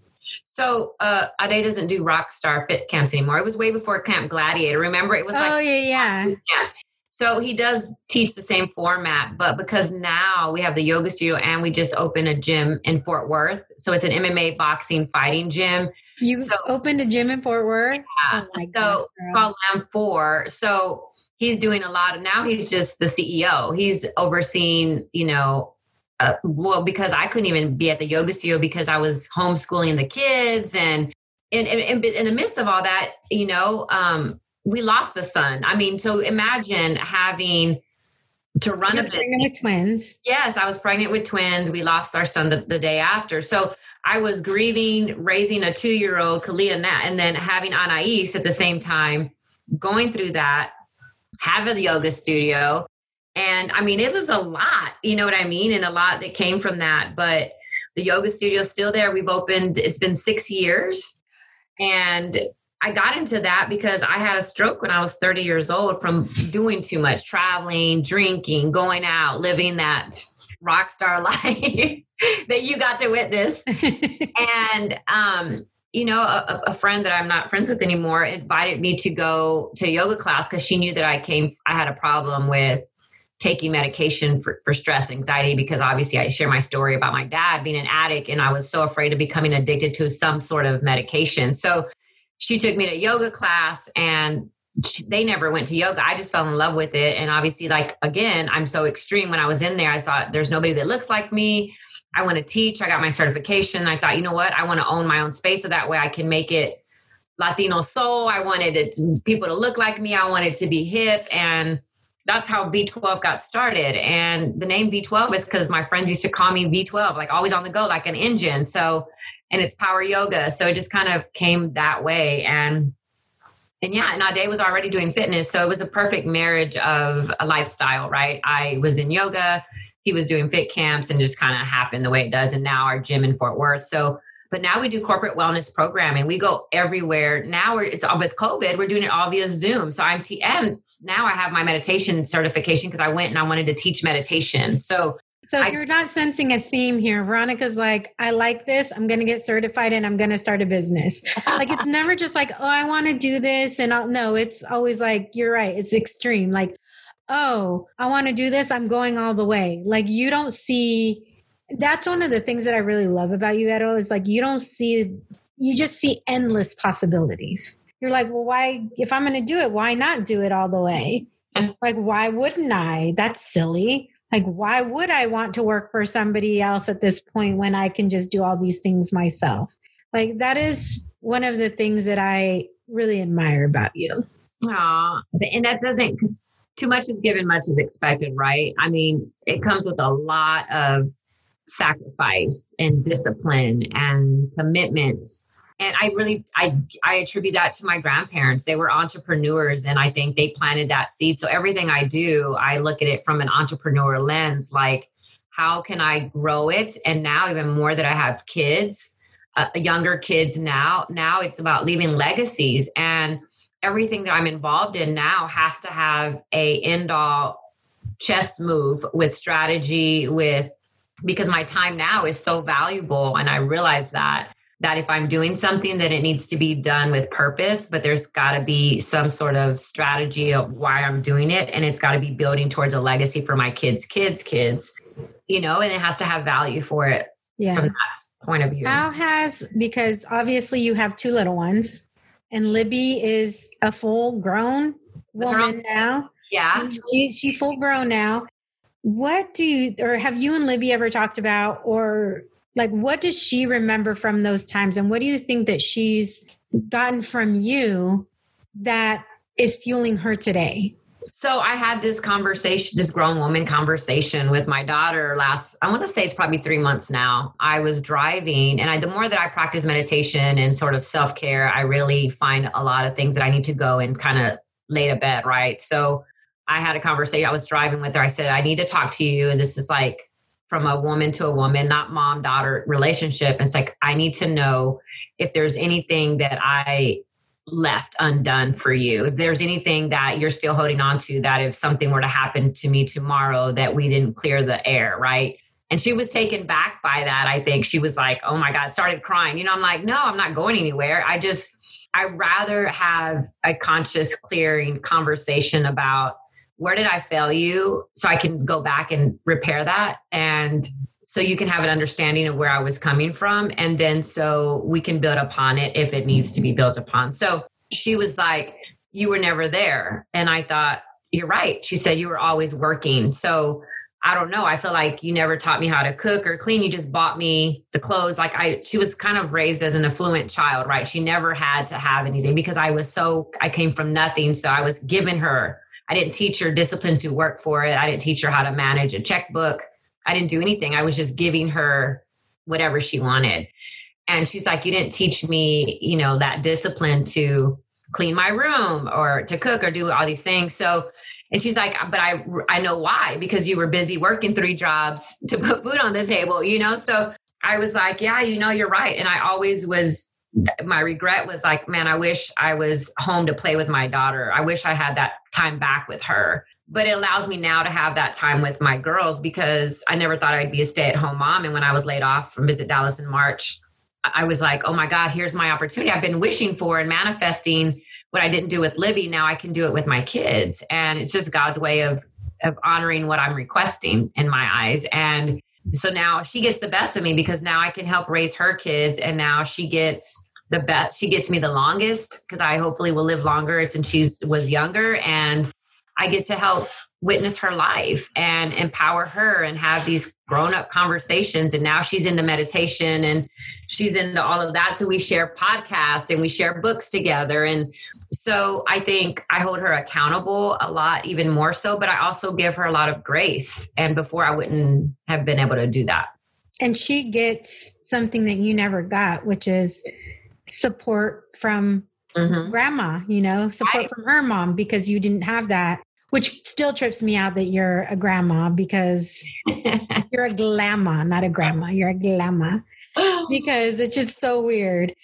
Speaker 2: so uh Ade doesn't do Rockstar Fit camps anymore. It was way before Camp Gladiator. Remember, it was like
Speaker 1: oh yeah yeah.
Speaker 2: Camps. So he does teach the same format, but because now we have the yoga studio and we just opened a gym in Fort Worth, so it's an MMA boxing fighting gym.
Speaker 1: You so, opened a gym in Fort Worth?
Speaker 2: Yeah. Oh so called Lamb Four. So he's doing a lot of now he's just the CEO. He's overseeing, you know, uh, well, because I couldn't even be at the yoga studio because I was homeschooling the kids and in, in, in the midst of all that, you know, um, we lost a son. I mean, so imagine having to run
Speaker 1: You're a pregnant with twins.
Speaker 2: Yes, I was pregnant with twins. We lost our son the, the day after. So I was grieving, raising a two year old, Kalia, and then having Anais at the same time, going through that, having the yoga studio. And I mean, it was a lot, you know what I mean? And a lot that came from that. But the yoga studio is still there. We've opened, it's been six years. And I got into that because I had a stroke when I was 30 years old from doing too much traveling, drinking, going out, living that rock star life that you got to witness. and, um, you know, a, a, friend that I'm not friends with anymore invited me to go to yoga class because she knew that I came, I had a problem with taking medication for, for stress and anxiety because obviously I share my story about my dad being an addict and I was so afraid of becoming addicted to some sort of medication. So she took me to yoga class and she, they never went to yoga. I just fell in love with it. And obviously, like, again, I'm so extreme. When I was in there, I thought there's nobody that looks like me. I want to teach. I got my certification. I thought, you know what? I want to own my own space so that way I can make it Latino soul. I wanted it people to look like me. I wanted to be hip. And that's how V12 got started. And the name V12 is because my friends used to call me V12, like always on the go, like an engine. So, and it's power yoga. So it just kind of came that way. And and yeah, and Ade was already doing fitness. So it was a perfect marriage of a lifestyle, right? I was in yoga, he was doing fit camps, and just kind of happened the way it does. And now our gym in Fort Worth. So but now we do corporate wellness programming. We go everywhere. Now we're, it's all with COVID, we're doing it all via Zoom. So I'm, t- and now I have my meditation certification because I went and I wanted to teach meditation. So
Speaker 1: so I, you're not sensing a theme here, Veronica's like, I like this. I'm going to get certified and I'm going to start a business. like it's never just like, oh, I want to do this. And I'll, no, it's always like, you're right. It's extreme. Like, oh, I want to do this. I'm going all the way. Like you don't see that's one of the things that I really love about you, Edo, is like you don't see, you just see endless possibilities. You're like, well, why, if I'm going to do it, why not do it all the way? like, why wouldn't I? That's silly. Like, why would I want to work for somebody else at this point when I can just do all these things myself? Like, that is one of the things that I really admire about you.
Speaker 2: Aw, and that doesn't, too much is given, much is expected, right? I mean, it comes with a lot of sacrifice and discipline and commitments and i really i i attribute that to my grandparents. They were entrepreneurs and i think they planted that seed. So everything i do i look at it from an entrepreneur lens like how can i grow it? And now even more that i have kids uh, younger kids now now it's about leaving legacies. And everything that i'm involved in now has to have a end all chess move with strategy with because my time now is so valuable and i realize that that if i'm doing something that it needs to be done with purpose but there's got to be some sort of strategy of why i'm doing it and it's got to be building towards a legacy for my kids kids kids you know and it has to have value for it yeah. from that point of view.
Speaker 1: How has because obviously you have two little ones and libby is a full grown. woman now.
Speaker 2: Yeah.
Speaker 1: She's, she, she full grown now. What do you, or have you and Libby ever talked about, or like, what does she remember from those times? And what do you think that she's gotten from you that is fueling her today?
Speaker 2: So I had this conversation, this grown woman conversation with my daughter last, I want to say it's probably three months now. I was driving and I, the more that I practice meditation and sort of self-care, I really find a lot of things that I need to go and kind of lay to bed. Right. So I had a conversation. I was driving with her. I said, I need to talk to you. And this is like from a woman to a woman, not mom daughter relationship. It's like, I need to know if there's anything that I left undone for you. If there's anything that you're still holding on to, that if something were to happen to me tomorrow, that we didn't clear the air, right? And she was taken back by that. I think she was like, oh my God, started crying. You know, I'm like, no, I'm not going anywhere. I just, I rather have a conscious, clearing conversation about where did I fail you? So I can go back and repair that. And so you can have an understanding of where I was coming from. And then so we can build upon it if it needs to be built upon. So she was like, You were never there. And I thought, You're right. She said, You were always working. So I don't know. I feel like you never taught me how to cook or clean. You just bought me the clothes. Like I, she was kind of raised as an affluent child, right? She never had to have anything because I was so, I came from nothing. So I was given her I didn't teach her discipline to work for it. I didn't teach her how to manage a checkbook. I didn't do anything. I was just giving her whatever she wanted. And she's like, You didn't teach me, you know, that discipline to clean my room or to cook or do all these things. So, and she's like, But I, I know why, because you were busy working three jobs to put food on the table, you know? So I was like, Yeah, you know, you're right. And I always was my regret was like, man, I wish I was home to play with my daughter. I wish I had that time back with her. But it allows me now to have that time with my girls because I never thought I'd be a stay at home mom. And when I was laid off from Visit Dallas in March, I was like, oh my God, here's my opportunity. I've been wishing for and manifesting what I didn't do with Libby. Now I can do it with my kids. And it's just God's way of of honoring what I'm requesting in my eyes. And so now she gets the best of me because now I can help raise her kids and now she gets the best she gets me the longest because I hopefully will live longer since she was younger and I get to help witness her life and empower her and have these grown up conversations. And now she's into meditation and she's into all of that. So we share podcasts and we share books together. And so I think I hold her accountable a lot, even more so, but I also give her a lot of grace. And before I wouldn't have been able to do that.
Speaker 1: And she gets something that you never got, which is support from mm-hmm. grandma, you know, support from her mom because you didn't have that which still trips me out that you're a grandma because you're a glamma, not a grandma. You're a glamma because it's just so weird.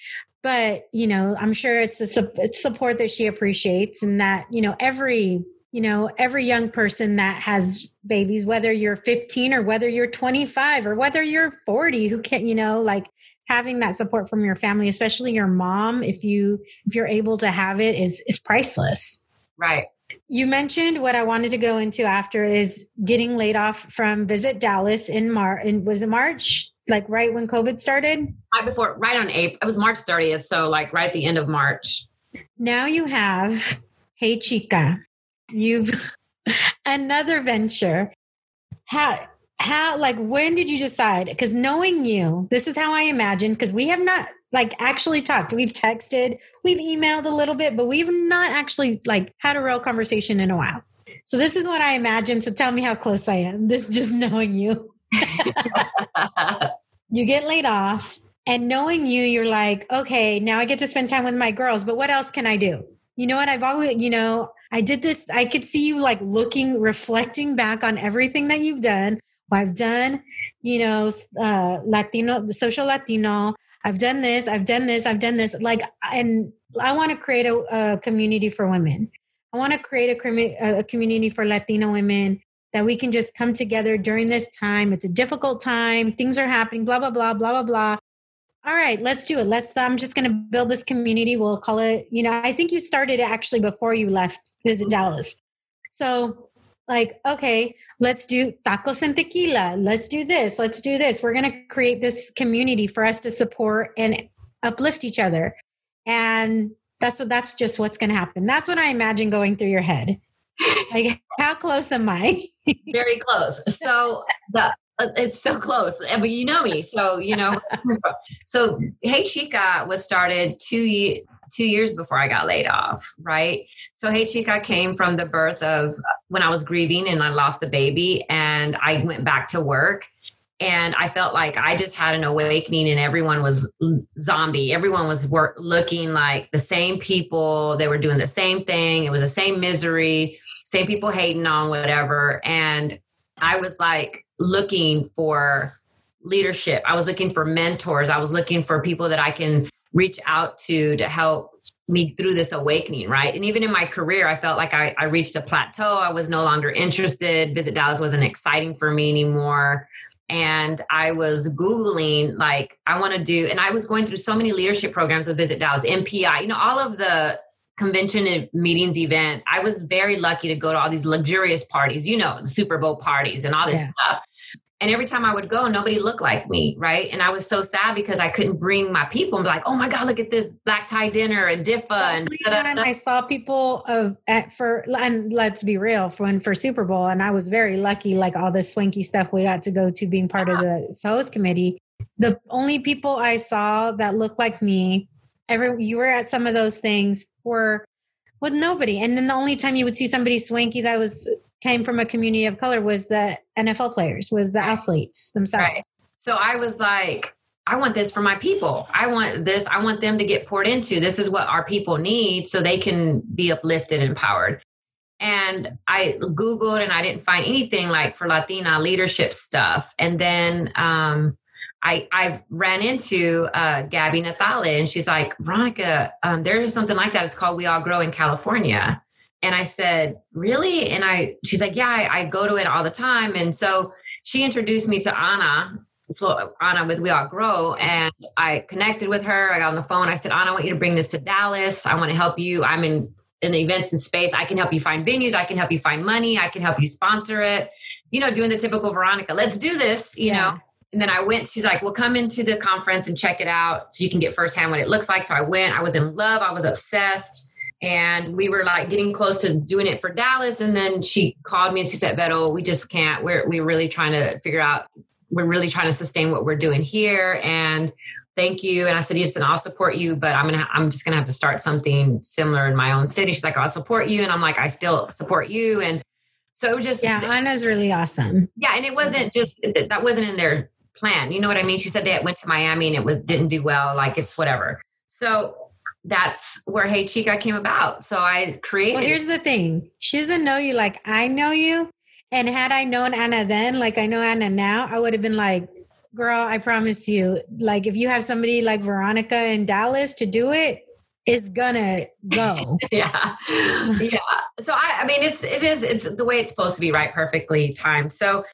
Speaker 1: But you know, I'm sure it's a it's support that she appreciates, and that you know every you know every young person that has babies, whether you're 15 or whether you're 25 or whether you're 40, who can't you know like having that support from your family, especially your mom, if you if you're able to have it, is is priceless.
Speaker 2: Right.
Speaker 1: You mentioned what I wanted to go into after is getting laid off from Visit Dallas in March. Was it March? Like right when COVID started?
Speaker 2: Right before, right on April. It was March 30th. So, like right at the end of March.
Speaker 1: Now you have Hey Chica. You've another venture. How, how, like, when did you decide? Because knowing you, this is how I imagine, because we have not like actually talked. We've texted, we've emailed a little bit, but we've not actually like had a real conversation in a while. So this is what I imagine. So tell me how close I am. This just knowing you. you get laid off and knowing you, you're like, okay, now I get to spend time with my girls, but what else can I do? You know what? I've always, you know, I did this. I could see you like looking, reflecting back on everything that you've done. I've done, you know, uh, Latino, social Latino. I've done this, I've done this, I've done this. Like, and I want to create a, a, community for women. I want to create a, a community for Latino women that we can just come together during this time. It's a difficult time. Things are happening, blah, blah, blah, blah, blah, blah. All right, let's do it. Let's, I'm just going to build this community. We'll call it, you know, I think you started actually before you left Visit Dallas. So like, okay, let's do tacos and tequila. Let's do this. Let's do this. We're going to create this community for us to support and uplift each other. And that's what that's just what's going to happen. That's what I imagine going through your head. Like, how close am I?
Speaker 2: Very close. So the uh, it's so close but you know me so you know so hey chica was started two two years before I got laid off, right? So Hey Chica came from the birth of when I was grieving and I lost the baby and I went back to work. And I felt like I just had an awakening, and everyone was zombie. Everyone was work, looking like the same people. They were doing the same thing. It was the same misery, same people hating on whatever. And I was like looking for leadership. I was looking for mentors. I was looking for people that I can reach out to to help me through this awakening, right? And even in my career, I felt like I, I reached a plateau. I was no longer interested. Visit Dallas wasn't exciting for me anymore. And I was Googling, like, I want to do, and I was going through so many leadership programs with Visit Dallas, MPI, you know, all of the convention and meetings, events. I was very lucky to go to all these luxurious parties, you know, the Super Bowl parties and all this yeah. stuff. And every time I would go, nobody looked like me, right? And I was so sad because I couldn't bring my people and be like, "Oh my God, look at this black tie dinner and DIFFA." And
Speaker 1: time I saw people of at for and let's be real, for when for Super Bowl, and I was very lucky, like all this swanky stuff we got to go to, being part uh-huh. of the host committee. The only people I saw that looked like me, every you were at some of those things were with nobody, and then the only time you would see somebody swanky that was came from a community of color was the NFL players, was the athletes themselves. Right.
Speaker 2: So I was like, I want this for my people. I want this. I want them to get poured into. This is what our people need so they can be uplifted and empowered. And I Googled and I didn't find anything like for Latina leadership stuff. And then um, I I ran into uh, Gaby Natale and she's like, Veronica, um, there's something like that. It's called We All Grow in California. And I said, Really? And I, she's like, Yeah, I, I go to it all the time. And so she introduced me to Anna, Anna with We All Grow. And I connected with her. I got on the phone. I said, Anna, I want you to bring this to Dallas. I want to help you. I'm in in events and space. I can help you find venues. I can help you find money. I can help you sponsor it. You know, doing the typical Veronica, let's do this, you yeah. know. And then I went, she's like, well, come into the conference and check it out so you can get firsthand what it looks like. So I went, I was in love, I was obsessed. And we were like getting close to doing it for Dallas. And then she called me and she said, Vero, we just can't, we're, we're really trying to figure out, we're really trying to sustain what we're doing here. And thank you. And I said, yes, then I'll support you, but I'm gonna, I'm just gonna have to start something similar in my own city. She's like, oh, I'll support you, and I'm like, I still support you. And so it was just
Speaker 1: yeah, Anna's really awesome.
Speaker 2: Yeah, and it wasn't just that wasn't in their plan. You know what I mean? She said they went to Miami and it was didn't do well. Like it's whatever. So that's where Hey Chica came about. So I created.
Speaker 1: Well, here's the thing: she doesn't know you like I know you. And had I known Anna then, like I know Anna now, I would have been like, girl, I promise you, like if you have somebody like Veronica in Dallas to do it, it's gonna go.
Speaker 2: yeah. Yeah. So I I mean it's it is it's the way it's supposed to be, right? Perfectly timed. So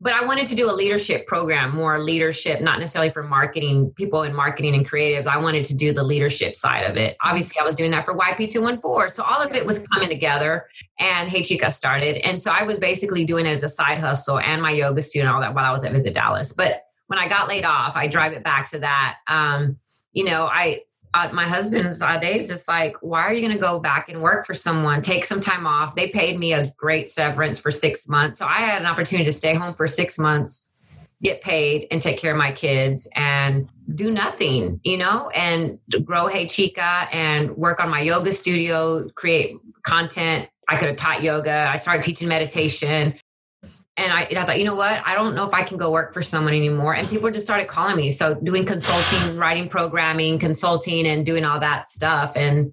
Speaker 2: but I wanted to do a leadership program, more leadership, not necessarily for marketing, people in marketing and creatives. I wanted to do the leadership side of it. Obviously, I was doing that for YP214. So all of it was coming together and Hey Chica started. And so I was basically doing it as a side hustle and my yoga student, all that while I was at Visit Dallas. But when I got laid off, I drive it back to that. Um, you know, I uh, my husband's uh, days just like, why are you going to go back and work for someone? Take some time off. They paid me a great severance for six months, so I had an opportunity to stay home for six months, get paid, and take care of my kids and do nothing, you know, and grow Hey Chica and work on my yoga studio, create content. I could have taught yoga. I started teaching meditation and I, I, thought, you know what? I don't know if I can go work for someone anymore. And people just started calling me. So doing consulting, writing programming, consulting, and doing all that stuff. And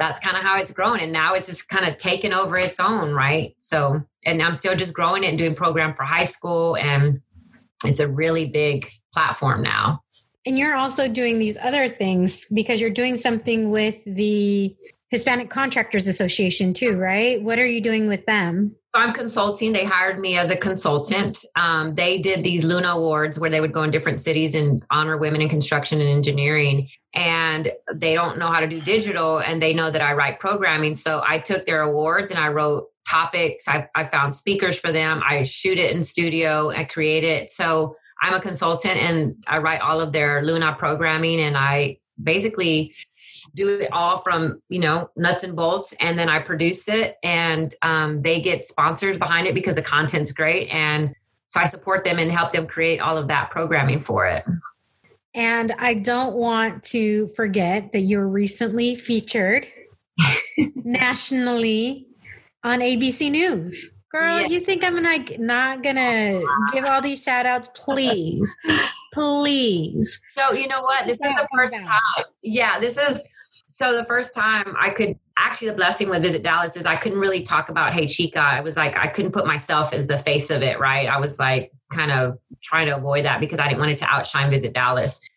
Speaker 2: that's kind of how it's grown. And now it's just kind of taken over its own, right? So, and I'm still just growing it and doing program for high school. And it's a really big platform now.
Speaker 1: And you're also doing these other things because you're doing something with the Hispanic Contractors Association too, right? What are you doing with them?
Speaker 2: I'm consulting. They hired me as a consultant. Um, they did these Luna Awards where they would go in different cities and honor women in construction and engineering. And they don't know how to do digital and they know that I write programming. So I took their awards and I wrote topics. I, I found speakers for them. I shoot it in studio. I create it. So I'm a consultant and I write all of their Luna programming and I basically do it all from you know nuts and bolts and then i produce it and um, they get sponsors behind it because the content's great and so i support them and help them create all of that programming for it
Speaker 1: and i don't want to forget that you were recently featured nationally on abc news Girl, yeah. you think I'm like not gonna give all these shout outs? Please, please.
Speaker 2: So you know what? This is the first time. Yeah, this is so the first time I could actually the blessing with Visit Dallas is I couldn't really talk about Hey Chica. I was like, I couldn't put myself as the face of it, right? I was like kind of trying to avoid that because I didn't want it to outshine Visit Dallas.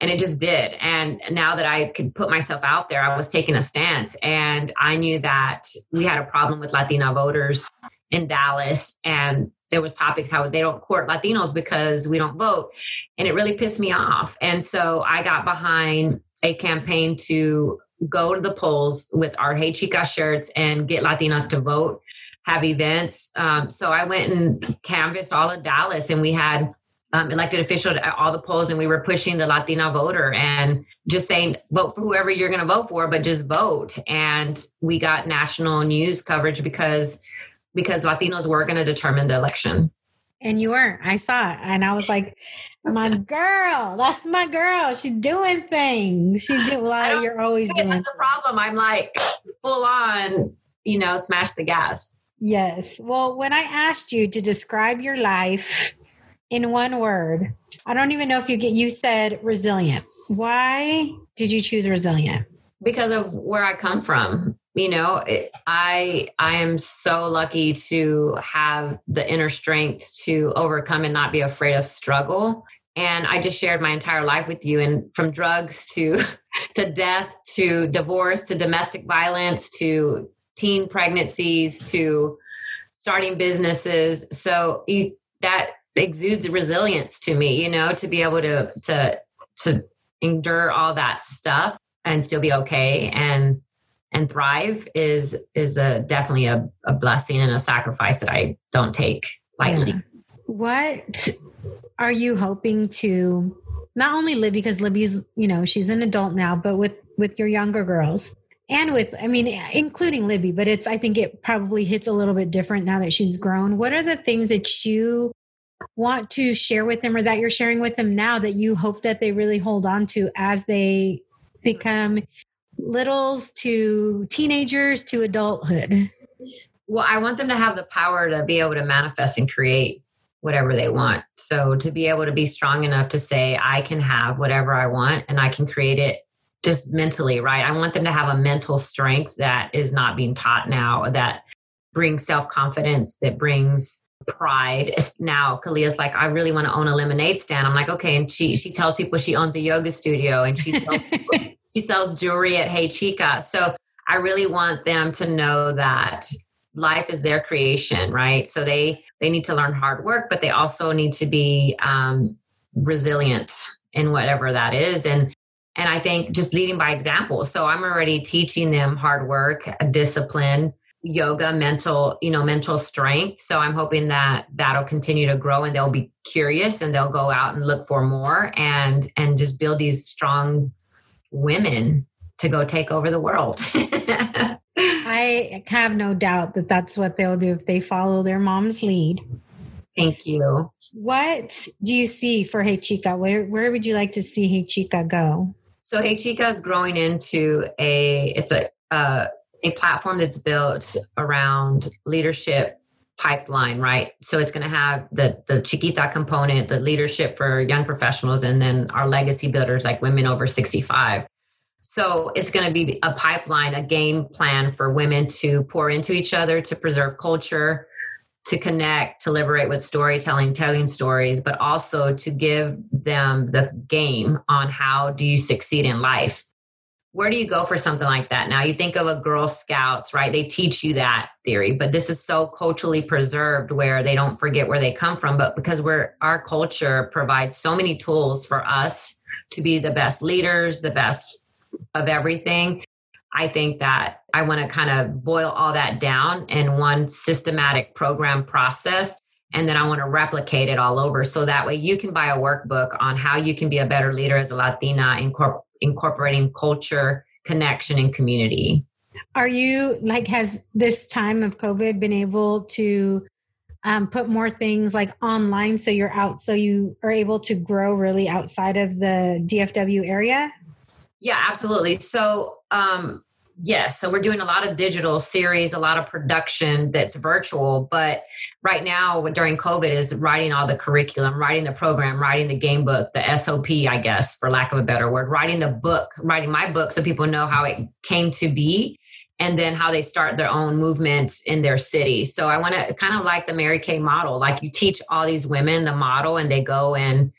Speaker 2: And it just did. And now that I could put myself out there, I was taking a stance. And I knew that we had a problem with Latina voters in Dallas. And there was topics how they don't court Latinos because we don't vote. And it really pissed me off. And so I got behind a campaign to go to the polls with our Hey Chica shirts and get Latinas to vote, have events. Um, so I went and canvassed all of Dallas and we had um, elected officials at all the polls and we were pushing the Latina voter and just saying, vote for whoever you're going to vote for, but just vote. And we got national news coverage because because Latinos were going to determine the election.
Speaker 1: And you weren't. I saw it. And I was like, my girl, that's my girl. She's doing things. She's doing well, you're always doing
Speaker 2: that's the problem. I'm like full on, you know, smash the gas.
Speaker 1: Yes. Well, when I asked you to describe your life in one word, I don't even know if you get you said resilient. Why did you choose resilient?
Speaker 2: Because of where I come from you know it, i i am so lucky to have the inner strength to overcome and not be afraid of struggle. And i just shared my entire life with you and from drugs to to death to divorce to domestic violence to teen pregnancies to starting businesses. So you, that exudes resilience to me you know to be able to to to endure all that stuff and still be okay. And and thrive is is a definitely a, a blessing and a sacrifice that I don't take lightly. Yeah.
Speaker 1: What are you hoping to not only Libby because Libby's, you know, she's an adult now, but with with your younger girls and with I mean including Libby, but it's I think it probably hits a little bit different now that she's grown. What are the things that you want to share with them or that you're sharing with them now that you hope that they really hold on to as they become littles to teenagers to adulthood?
Speaker 2: Well, I want them to have the power to be able to manifest and create whatever they want. So to be able to be strong enough to say, I can have whatever I want and I can create it just mentally, right? I want them to have a mental strength that is not being taught now, that brings self confidence, that brings pride. Now Kalia's like, I really want to own a lemonade stand. I'm like, okay. And she she tells people she owns a yoga studio and she sells she sells jewelry at Hey Chica. So I really want them to know that life is their creation, right? So they they need to learn hard work, but they also need to be um, resilient in whatever that is. And and I think just leading by example. So I'm already teaching them hard work, discipline, yoga, mental, you know, mental strength. So I'm hoping that that'll continue to grow and they'll be curious and they'll go out and look for more and and just build these strong women to go take over the world.
Speaker 1: I have no doubt that that's what they'll do if they follow their mom's lead.
Speaker 2: Thank you.
Speaker 1: What do you see for Hey Chica? Where where would you like to see Hey Chica go?
Speaker 2: So Hey Chica is growing into a it's a uh, a platform that's built around leadership pipeline, right? So it's going to have the the Chiquita component, the leadership for young professionals, and then our legacy builders like women over 65. So it's going to be a pipeline, a game plan for women to pour into each other, to preserve culture, to connect, to liberate with storytelling, telling stories, but also to give them the game on how do you succeed in life. Where do you go for something like that? Now, you think of a Girl Scouts, right? They teach you that theory, but this is so culturally preserved where they don't forget where they come from. But because we're our culture provides so many tools for us to be the best leaders, the best of everything. I think that I want to kind of boil all that down in one systematic program process. And then I want to replicate it all over. So that way you can buy a workbook on how you can be a better leader as a Latina, incorpor- incorporating culture, connection, and community.
Speaker 1: Are you like, has this time of COVID been able to um, put more things like online so you're out, so you are able to grow really outside of the DFW area?
Speaker 2: Yeah, absolutely. So, um, yes, so we're doing a lot of digital series, a lot of production that's virtual. But right now, during COVID, is writing all the curriculum, writing the program, writing the game book, the SOP, I guess, for lack of a better word, writing the book, writing my book so people know how it came to be and then how they start their own movement in their city. So I want to kind of like the Mary Kay model, like you teach all these women the model and they go and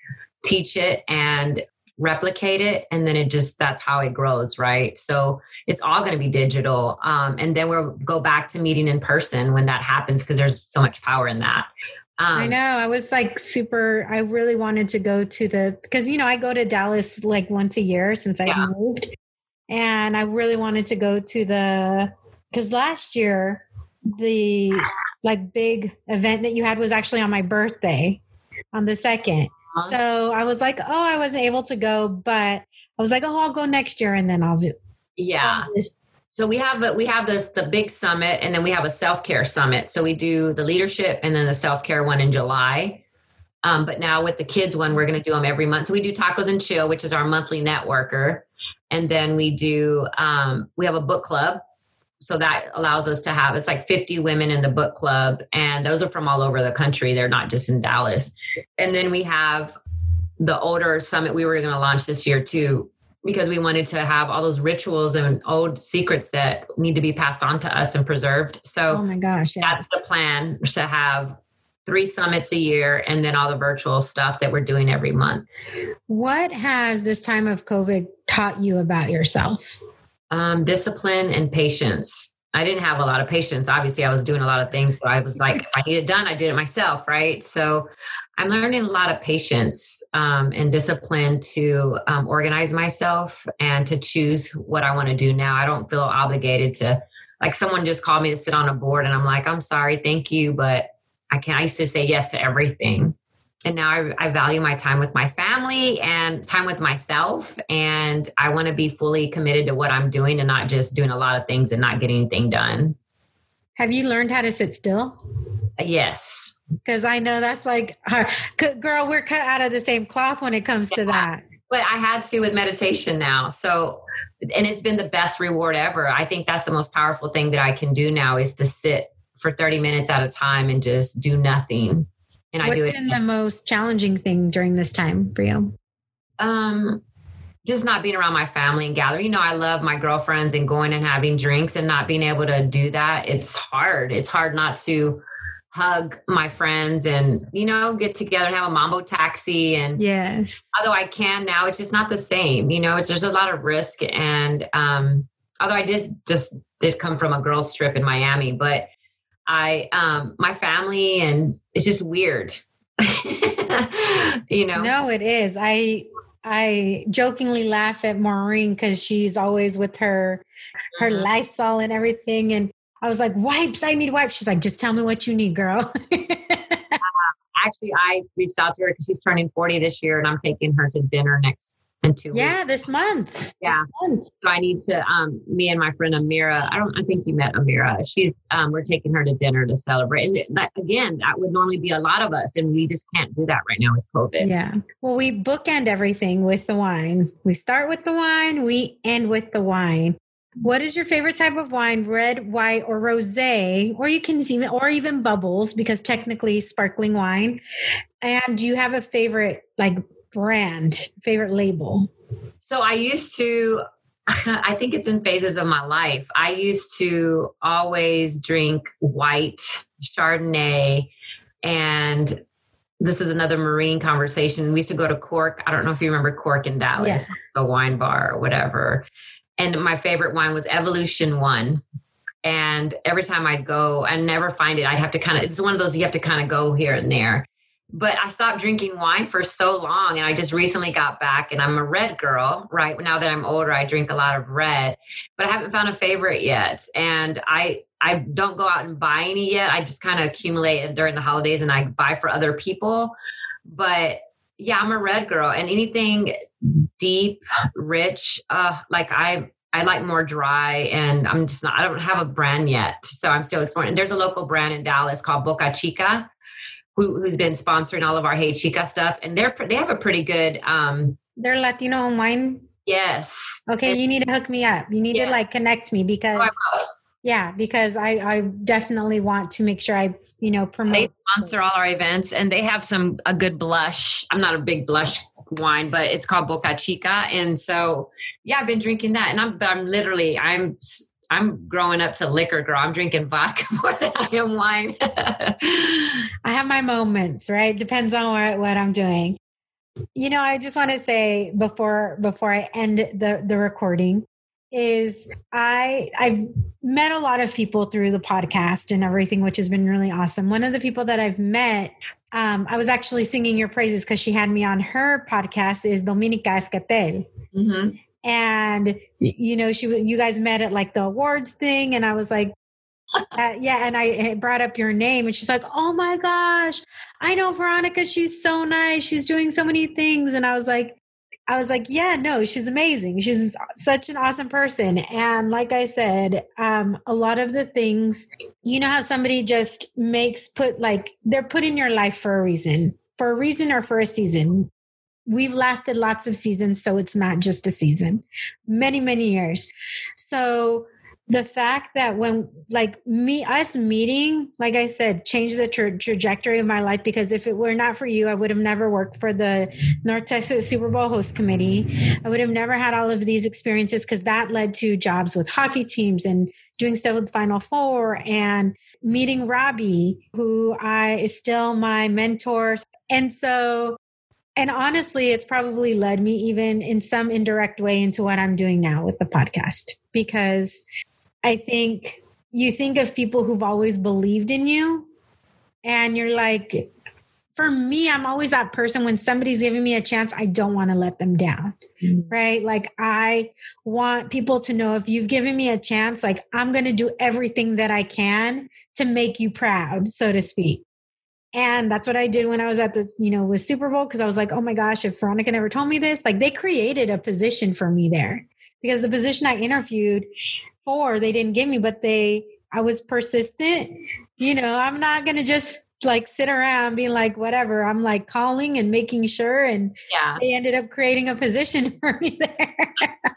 Speaker 2: teach it and replicate it and then it just that's how it grows right so it's all going to be digital um, and then we'll go back to meeting in person when that happens because there's so much power in that
Speaker 1: um, I know. I was like super. I really wanted to go to the because you know I go to Dallas like once a year since I yeah. moved, and I really wanted to go to the because last year the like big event that you had was actually on my birthday on the second, uh-huh. So I was like, oh, I wasn't able to go, but I was like, oh, I'll go next year and then I'll do.
Speaker 2: Yeah. So we have we have this the big summit and then we have a self care summit. So we do the leadership and then the self care one in July. Um, but now with the kids one, we're going to do them every month. So we do tacos and chill, which is our monthly networker, and then we do um, we have a book club so that allows us to have it's like 50 women in the book club and those are from all over the country. They're not just in dallas. And then we have the older summit we were going to launch this year too because we wanted to have all those rituals and old secrets that need to be passed on to us and preserved. So
Speaker 1: oh my gosh
Speaker 2: yes. that's the plan to have three summits a year and then all the virtual stuff that we're doing every month.
Speaker 1: What has this time of covid taught you about yourself
Speaker 2: um, discipline and patience. I didn't have a lot of patience. Obviously, I was doing a lot of things. So I was like, if I need it done, I did it myself. Right. So I'm learning a lot of patience um, and discipline to um, organize myself and to choose what I want to do now. I don't feel obligated to, like, someone just called me to sit on a board, and I'm like, I'm sorry, thank you, but I can't. I used to say yes to everything. And now I, I value my time with my family and time with myself. And I want to be fully committed to what I'm doing and not just doing a lot of things and not getting anything done.
Speaker 1: Have you learned how to sit still?
Speaker 2: Yes.
Speaker 1: Because I know that's like, uh, girl, we're cut out of the same cloth when it comes yeah. to that.
Speaker 2: But I had to with meditation now. So, and it's been the best reward ever. I think that's the most powerful thing that I can do now is to sit for 30 minutes at a time and just do nothing. And
Speaker 1: What's
Speaker 2: I do
Speaker 1: it. What's been the most challenging thing during this time for you?
Speaker 2: Um, just not being around my family and gathering. You know, I love my girlfriends and going and having drinks and not being able to do that. It's hard. It's hard not to hug my friends and you know get together and have a mambo taxi and
Speaker 1: yes
Speaker 2: although i can now it's just not the same you know it's there's a lot of risk and um although i did just did come from a girls trip in miami but i um my family and it's just weird you know
Speaker 1: no it is i i jokingly laugh at maureen because she's always with her her mm-hmm. lysol and everything and I was like, wipes, I need wipes. She's like, just tell me what you need, girl.
Speaker 2: actually, I reached out to her because she's turning 40 this year and I'm taking her to dinner next in two
Speaker 1: yeah,
Speaker 2: weeks.
Speaker 1: this month.
Speaker 2: Yeah.
Speaker 1: This month.
Speaker 2: So I need to, um, me and my friend Amira, I don't, I think you met Amira. She's, um, we're taking her to dinner to celebrate. And that, again, that would normally be a lot of us. And we just can't do that right now with COVID.
Speaker 1: Yeah. Well, we bookend everything with the wine. We start with the wine, we end with the wine. What is your favorite type of wine? Red, white, or rosé? Or you can see or even bubbles because technically sparkling wine. And do you have a favorite like brand, favorite label?
Speaker 2: So I used to I think it's in phases of my life. I used to always drink white Chardonnay and this is another Maureen conversation. We used to go to Cork. I don't know if you remember Cork in Dallas, yes. the wine bar or whatever and my favorite wine was Evolution One. And every time I'd go, I never find it. I'd have to kind of, it's one of those you have to kind of go here and there. But I stopped drinking wine for so long. And I just recently got back and I'm a red girl, right? Now that I'm older, I drink a lot of red, but I haven't found a favorite yet. And I, I don't go out and buy any yet. I just kind of accumulate it during the holidays and I buy for other people. But yeah, I'm a red girl and anything deep, rich, uh, like I I like more dry and I'm just not I don't have a brand yet. So I'm still exploring. And There's a local brand in Dallas called Boca Chica who, has been sponsoring all of our Hey Chica stuff and they're they have a pretty good um
Speaker 1: they're Latino wine.
Speaker 2: Yes.
Speaker 1: Okay, you need to hook me up. You need yeah. to like connect me because oh, yeah, because I I definitely want to make sure I you know promote
Speaker 2: they sponsor all our events and they have some a good blush i'm not a big blush wine but it's called boca chica and so yeah i've been drinking that and i'm but i'm literally i'm i'm growing up to liquor girl i'm drinking vodka more than i am wine
Speaker 1: i have my moments right depends on what, what i'm doing you know i just want to say before before i end the the recording is I I've met a lot of people through the podcast and everything, which has been really awesome. One of the people that I've met, um, I was actually singing your praises because she had me on her podcast. Is Dominica Escatel. Mm-hmm. And you know, she you guys met at like the awards thing, and I was like, uh, yeah, and I brought up your name, and she's like, "Oh my gosh, I know Veronica. She's so nice. She's doing so many things." And I was like, I was like, yeah, no, she's amazing. She's such an awesome person. And like I said, um, a lot of the things, you know, how somebody just makes put like they're put in your life for a reason, for a reason or for a season. We've lasted lots of seasons, so it's not just a season, many, many years. So the fact that when like me us meeting like i said changed the tra- trajectory of my life because if it were not for you i would have never worked for the north texas super bowl host committee. I would have never had all of these experiences because that led to jobs with hockey teams and doing stuff with final four and meeting robbie who i is still my mentor. And so and honestly it's probably led me even in some indirect way into what i'm doing now with the podcast because I think you think of people who've always believed in you and you're like for me, I'm always that person when somebody's giving me a chance, I don't want to let them down. Mm-hmm. Right. Like, I want people to know if you've given me a chance, like, I'm going to do everything that I can to make you proud, so to speak. And that's what I did when I was at the, you know, with Super Bowl, because I was like, oh my gosh, if Veronica never told me this, like, they created a position for me there. Because the position I interviewed for, they didn't give me, but they, I was persistent. You know, I'm not going to just like sit around being like whatever. I'm like calling and making sure and yeah. they ended up creating a position for me there.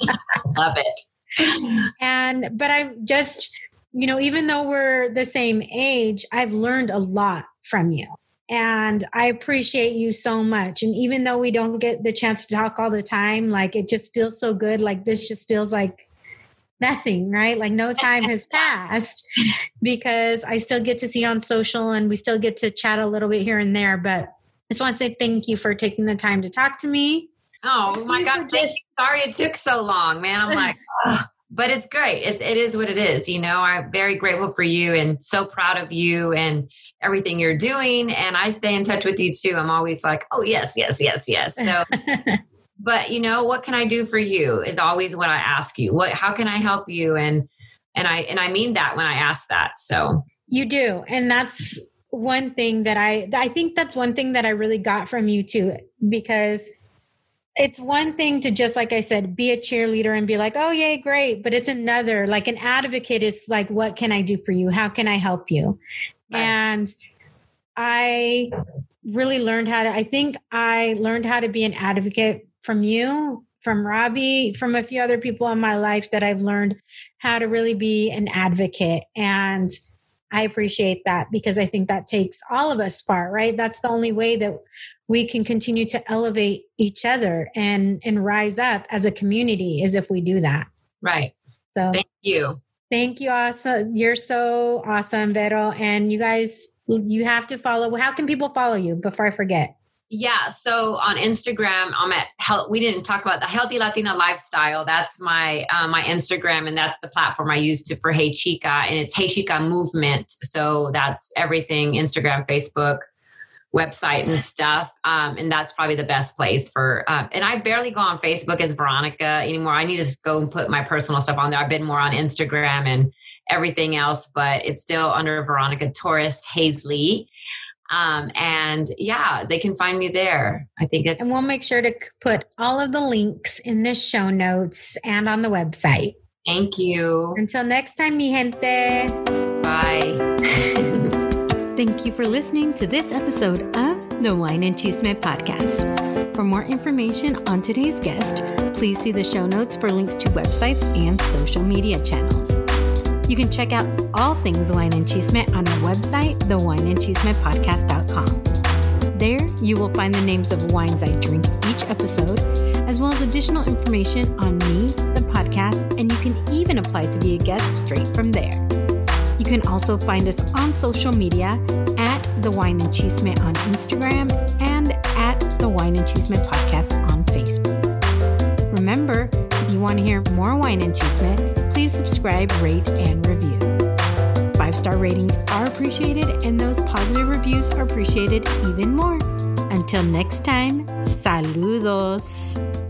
Speaker 2: Love it.
Speaker 1: And but i just you know even though we're the same age i've learned a lot from you and i appreciate you so much and even though we don't get the chance to talk all the time like it just feels so good like this just feels like nothing, right? Like no time has passed because I still get to see on social and we still get to chat a little bit here and there. But I just want to say thank you for taking the time to talk to me.
Speaker 2: Oh my God. Just- sorry it took so long, man. I'm like, but it's great. It's it is what it is. You know, I'm very grateful for you and so proud of you and everything you're doing. And I stay in touch with you too. I'm always like, oh yes, yes, yes, yes. So but you know what can i do for you is always what i ask you what how can i help you and and i and i mean that when i ask that so
Speaker 1: you do and that's one thing that i i think that's one thing that i really got from you too because it's one thing to just like i said be a cheerleader and be like oh yay great but it's another like an advocate is like what can i do for you how can i help you right. and i really learned how to i think i learned how to be an advocate from you, from Robbie, from a few other people in my life that I've learned how to really be an advocate. And I appreciate that because I think that takes all of us far, right? That's the only way that we can continue to elevate each other and and rise up as a community is if we do that.
Speaker 2: Right. So thank you.
Speaker 1: Thank you, awesome. You're so awesome, Vero. And you guys, you have to follow. How can people follow you before I forget?
Speaker 2: Yeah. So on Instagram, I'm at health. We didn't talk about the healthy Latina lifestyle. That's my uh, my Instagram, and that's the platform I use to for Hey Chica, and it's Hey Chica Movement. So that's everything: Instagram, Facebook, website, and stuff. Um, and that's probably the best place for. Um, and I barely go on Facebook as Veronica anymore. I need to just go and put my personal stuff on there. I've been more on Instagram and everything else, but it's still under Veronica Torres Hazley. Um, and yeah, they can find me there. I think it's.
Speaker 1: And we'll make sure to put all of the links in the show notes and on the website.
Speaker 2: Thank you.
Speaker 1: Until next time, mi gente.
Speaker 2: Bye.
Speaker 1: Thank you for listening to this episode of the Wine and Chisme podcast. For more information on today's guest, please see the show notes for links to websites and social media channels. You can check out all things Wine and Chisme on our website, thewineandchismepodcast.com. There, you will find the names of wines I drink each episode, as well as additional information on me, the podcast, and you can even apply to be a guest straight from there. You can also find us on social media at The Wine and Chisme on Instagram and at The Wine and Chisme Podcast on Facebook. Remember, if you want to hear more Wine and Chisme, please subscribe, rate, and review. Five star ratings are appreciated, and those positive reviews are appreciated even more. Until next time, saludos.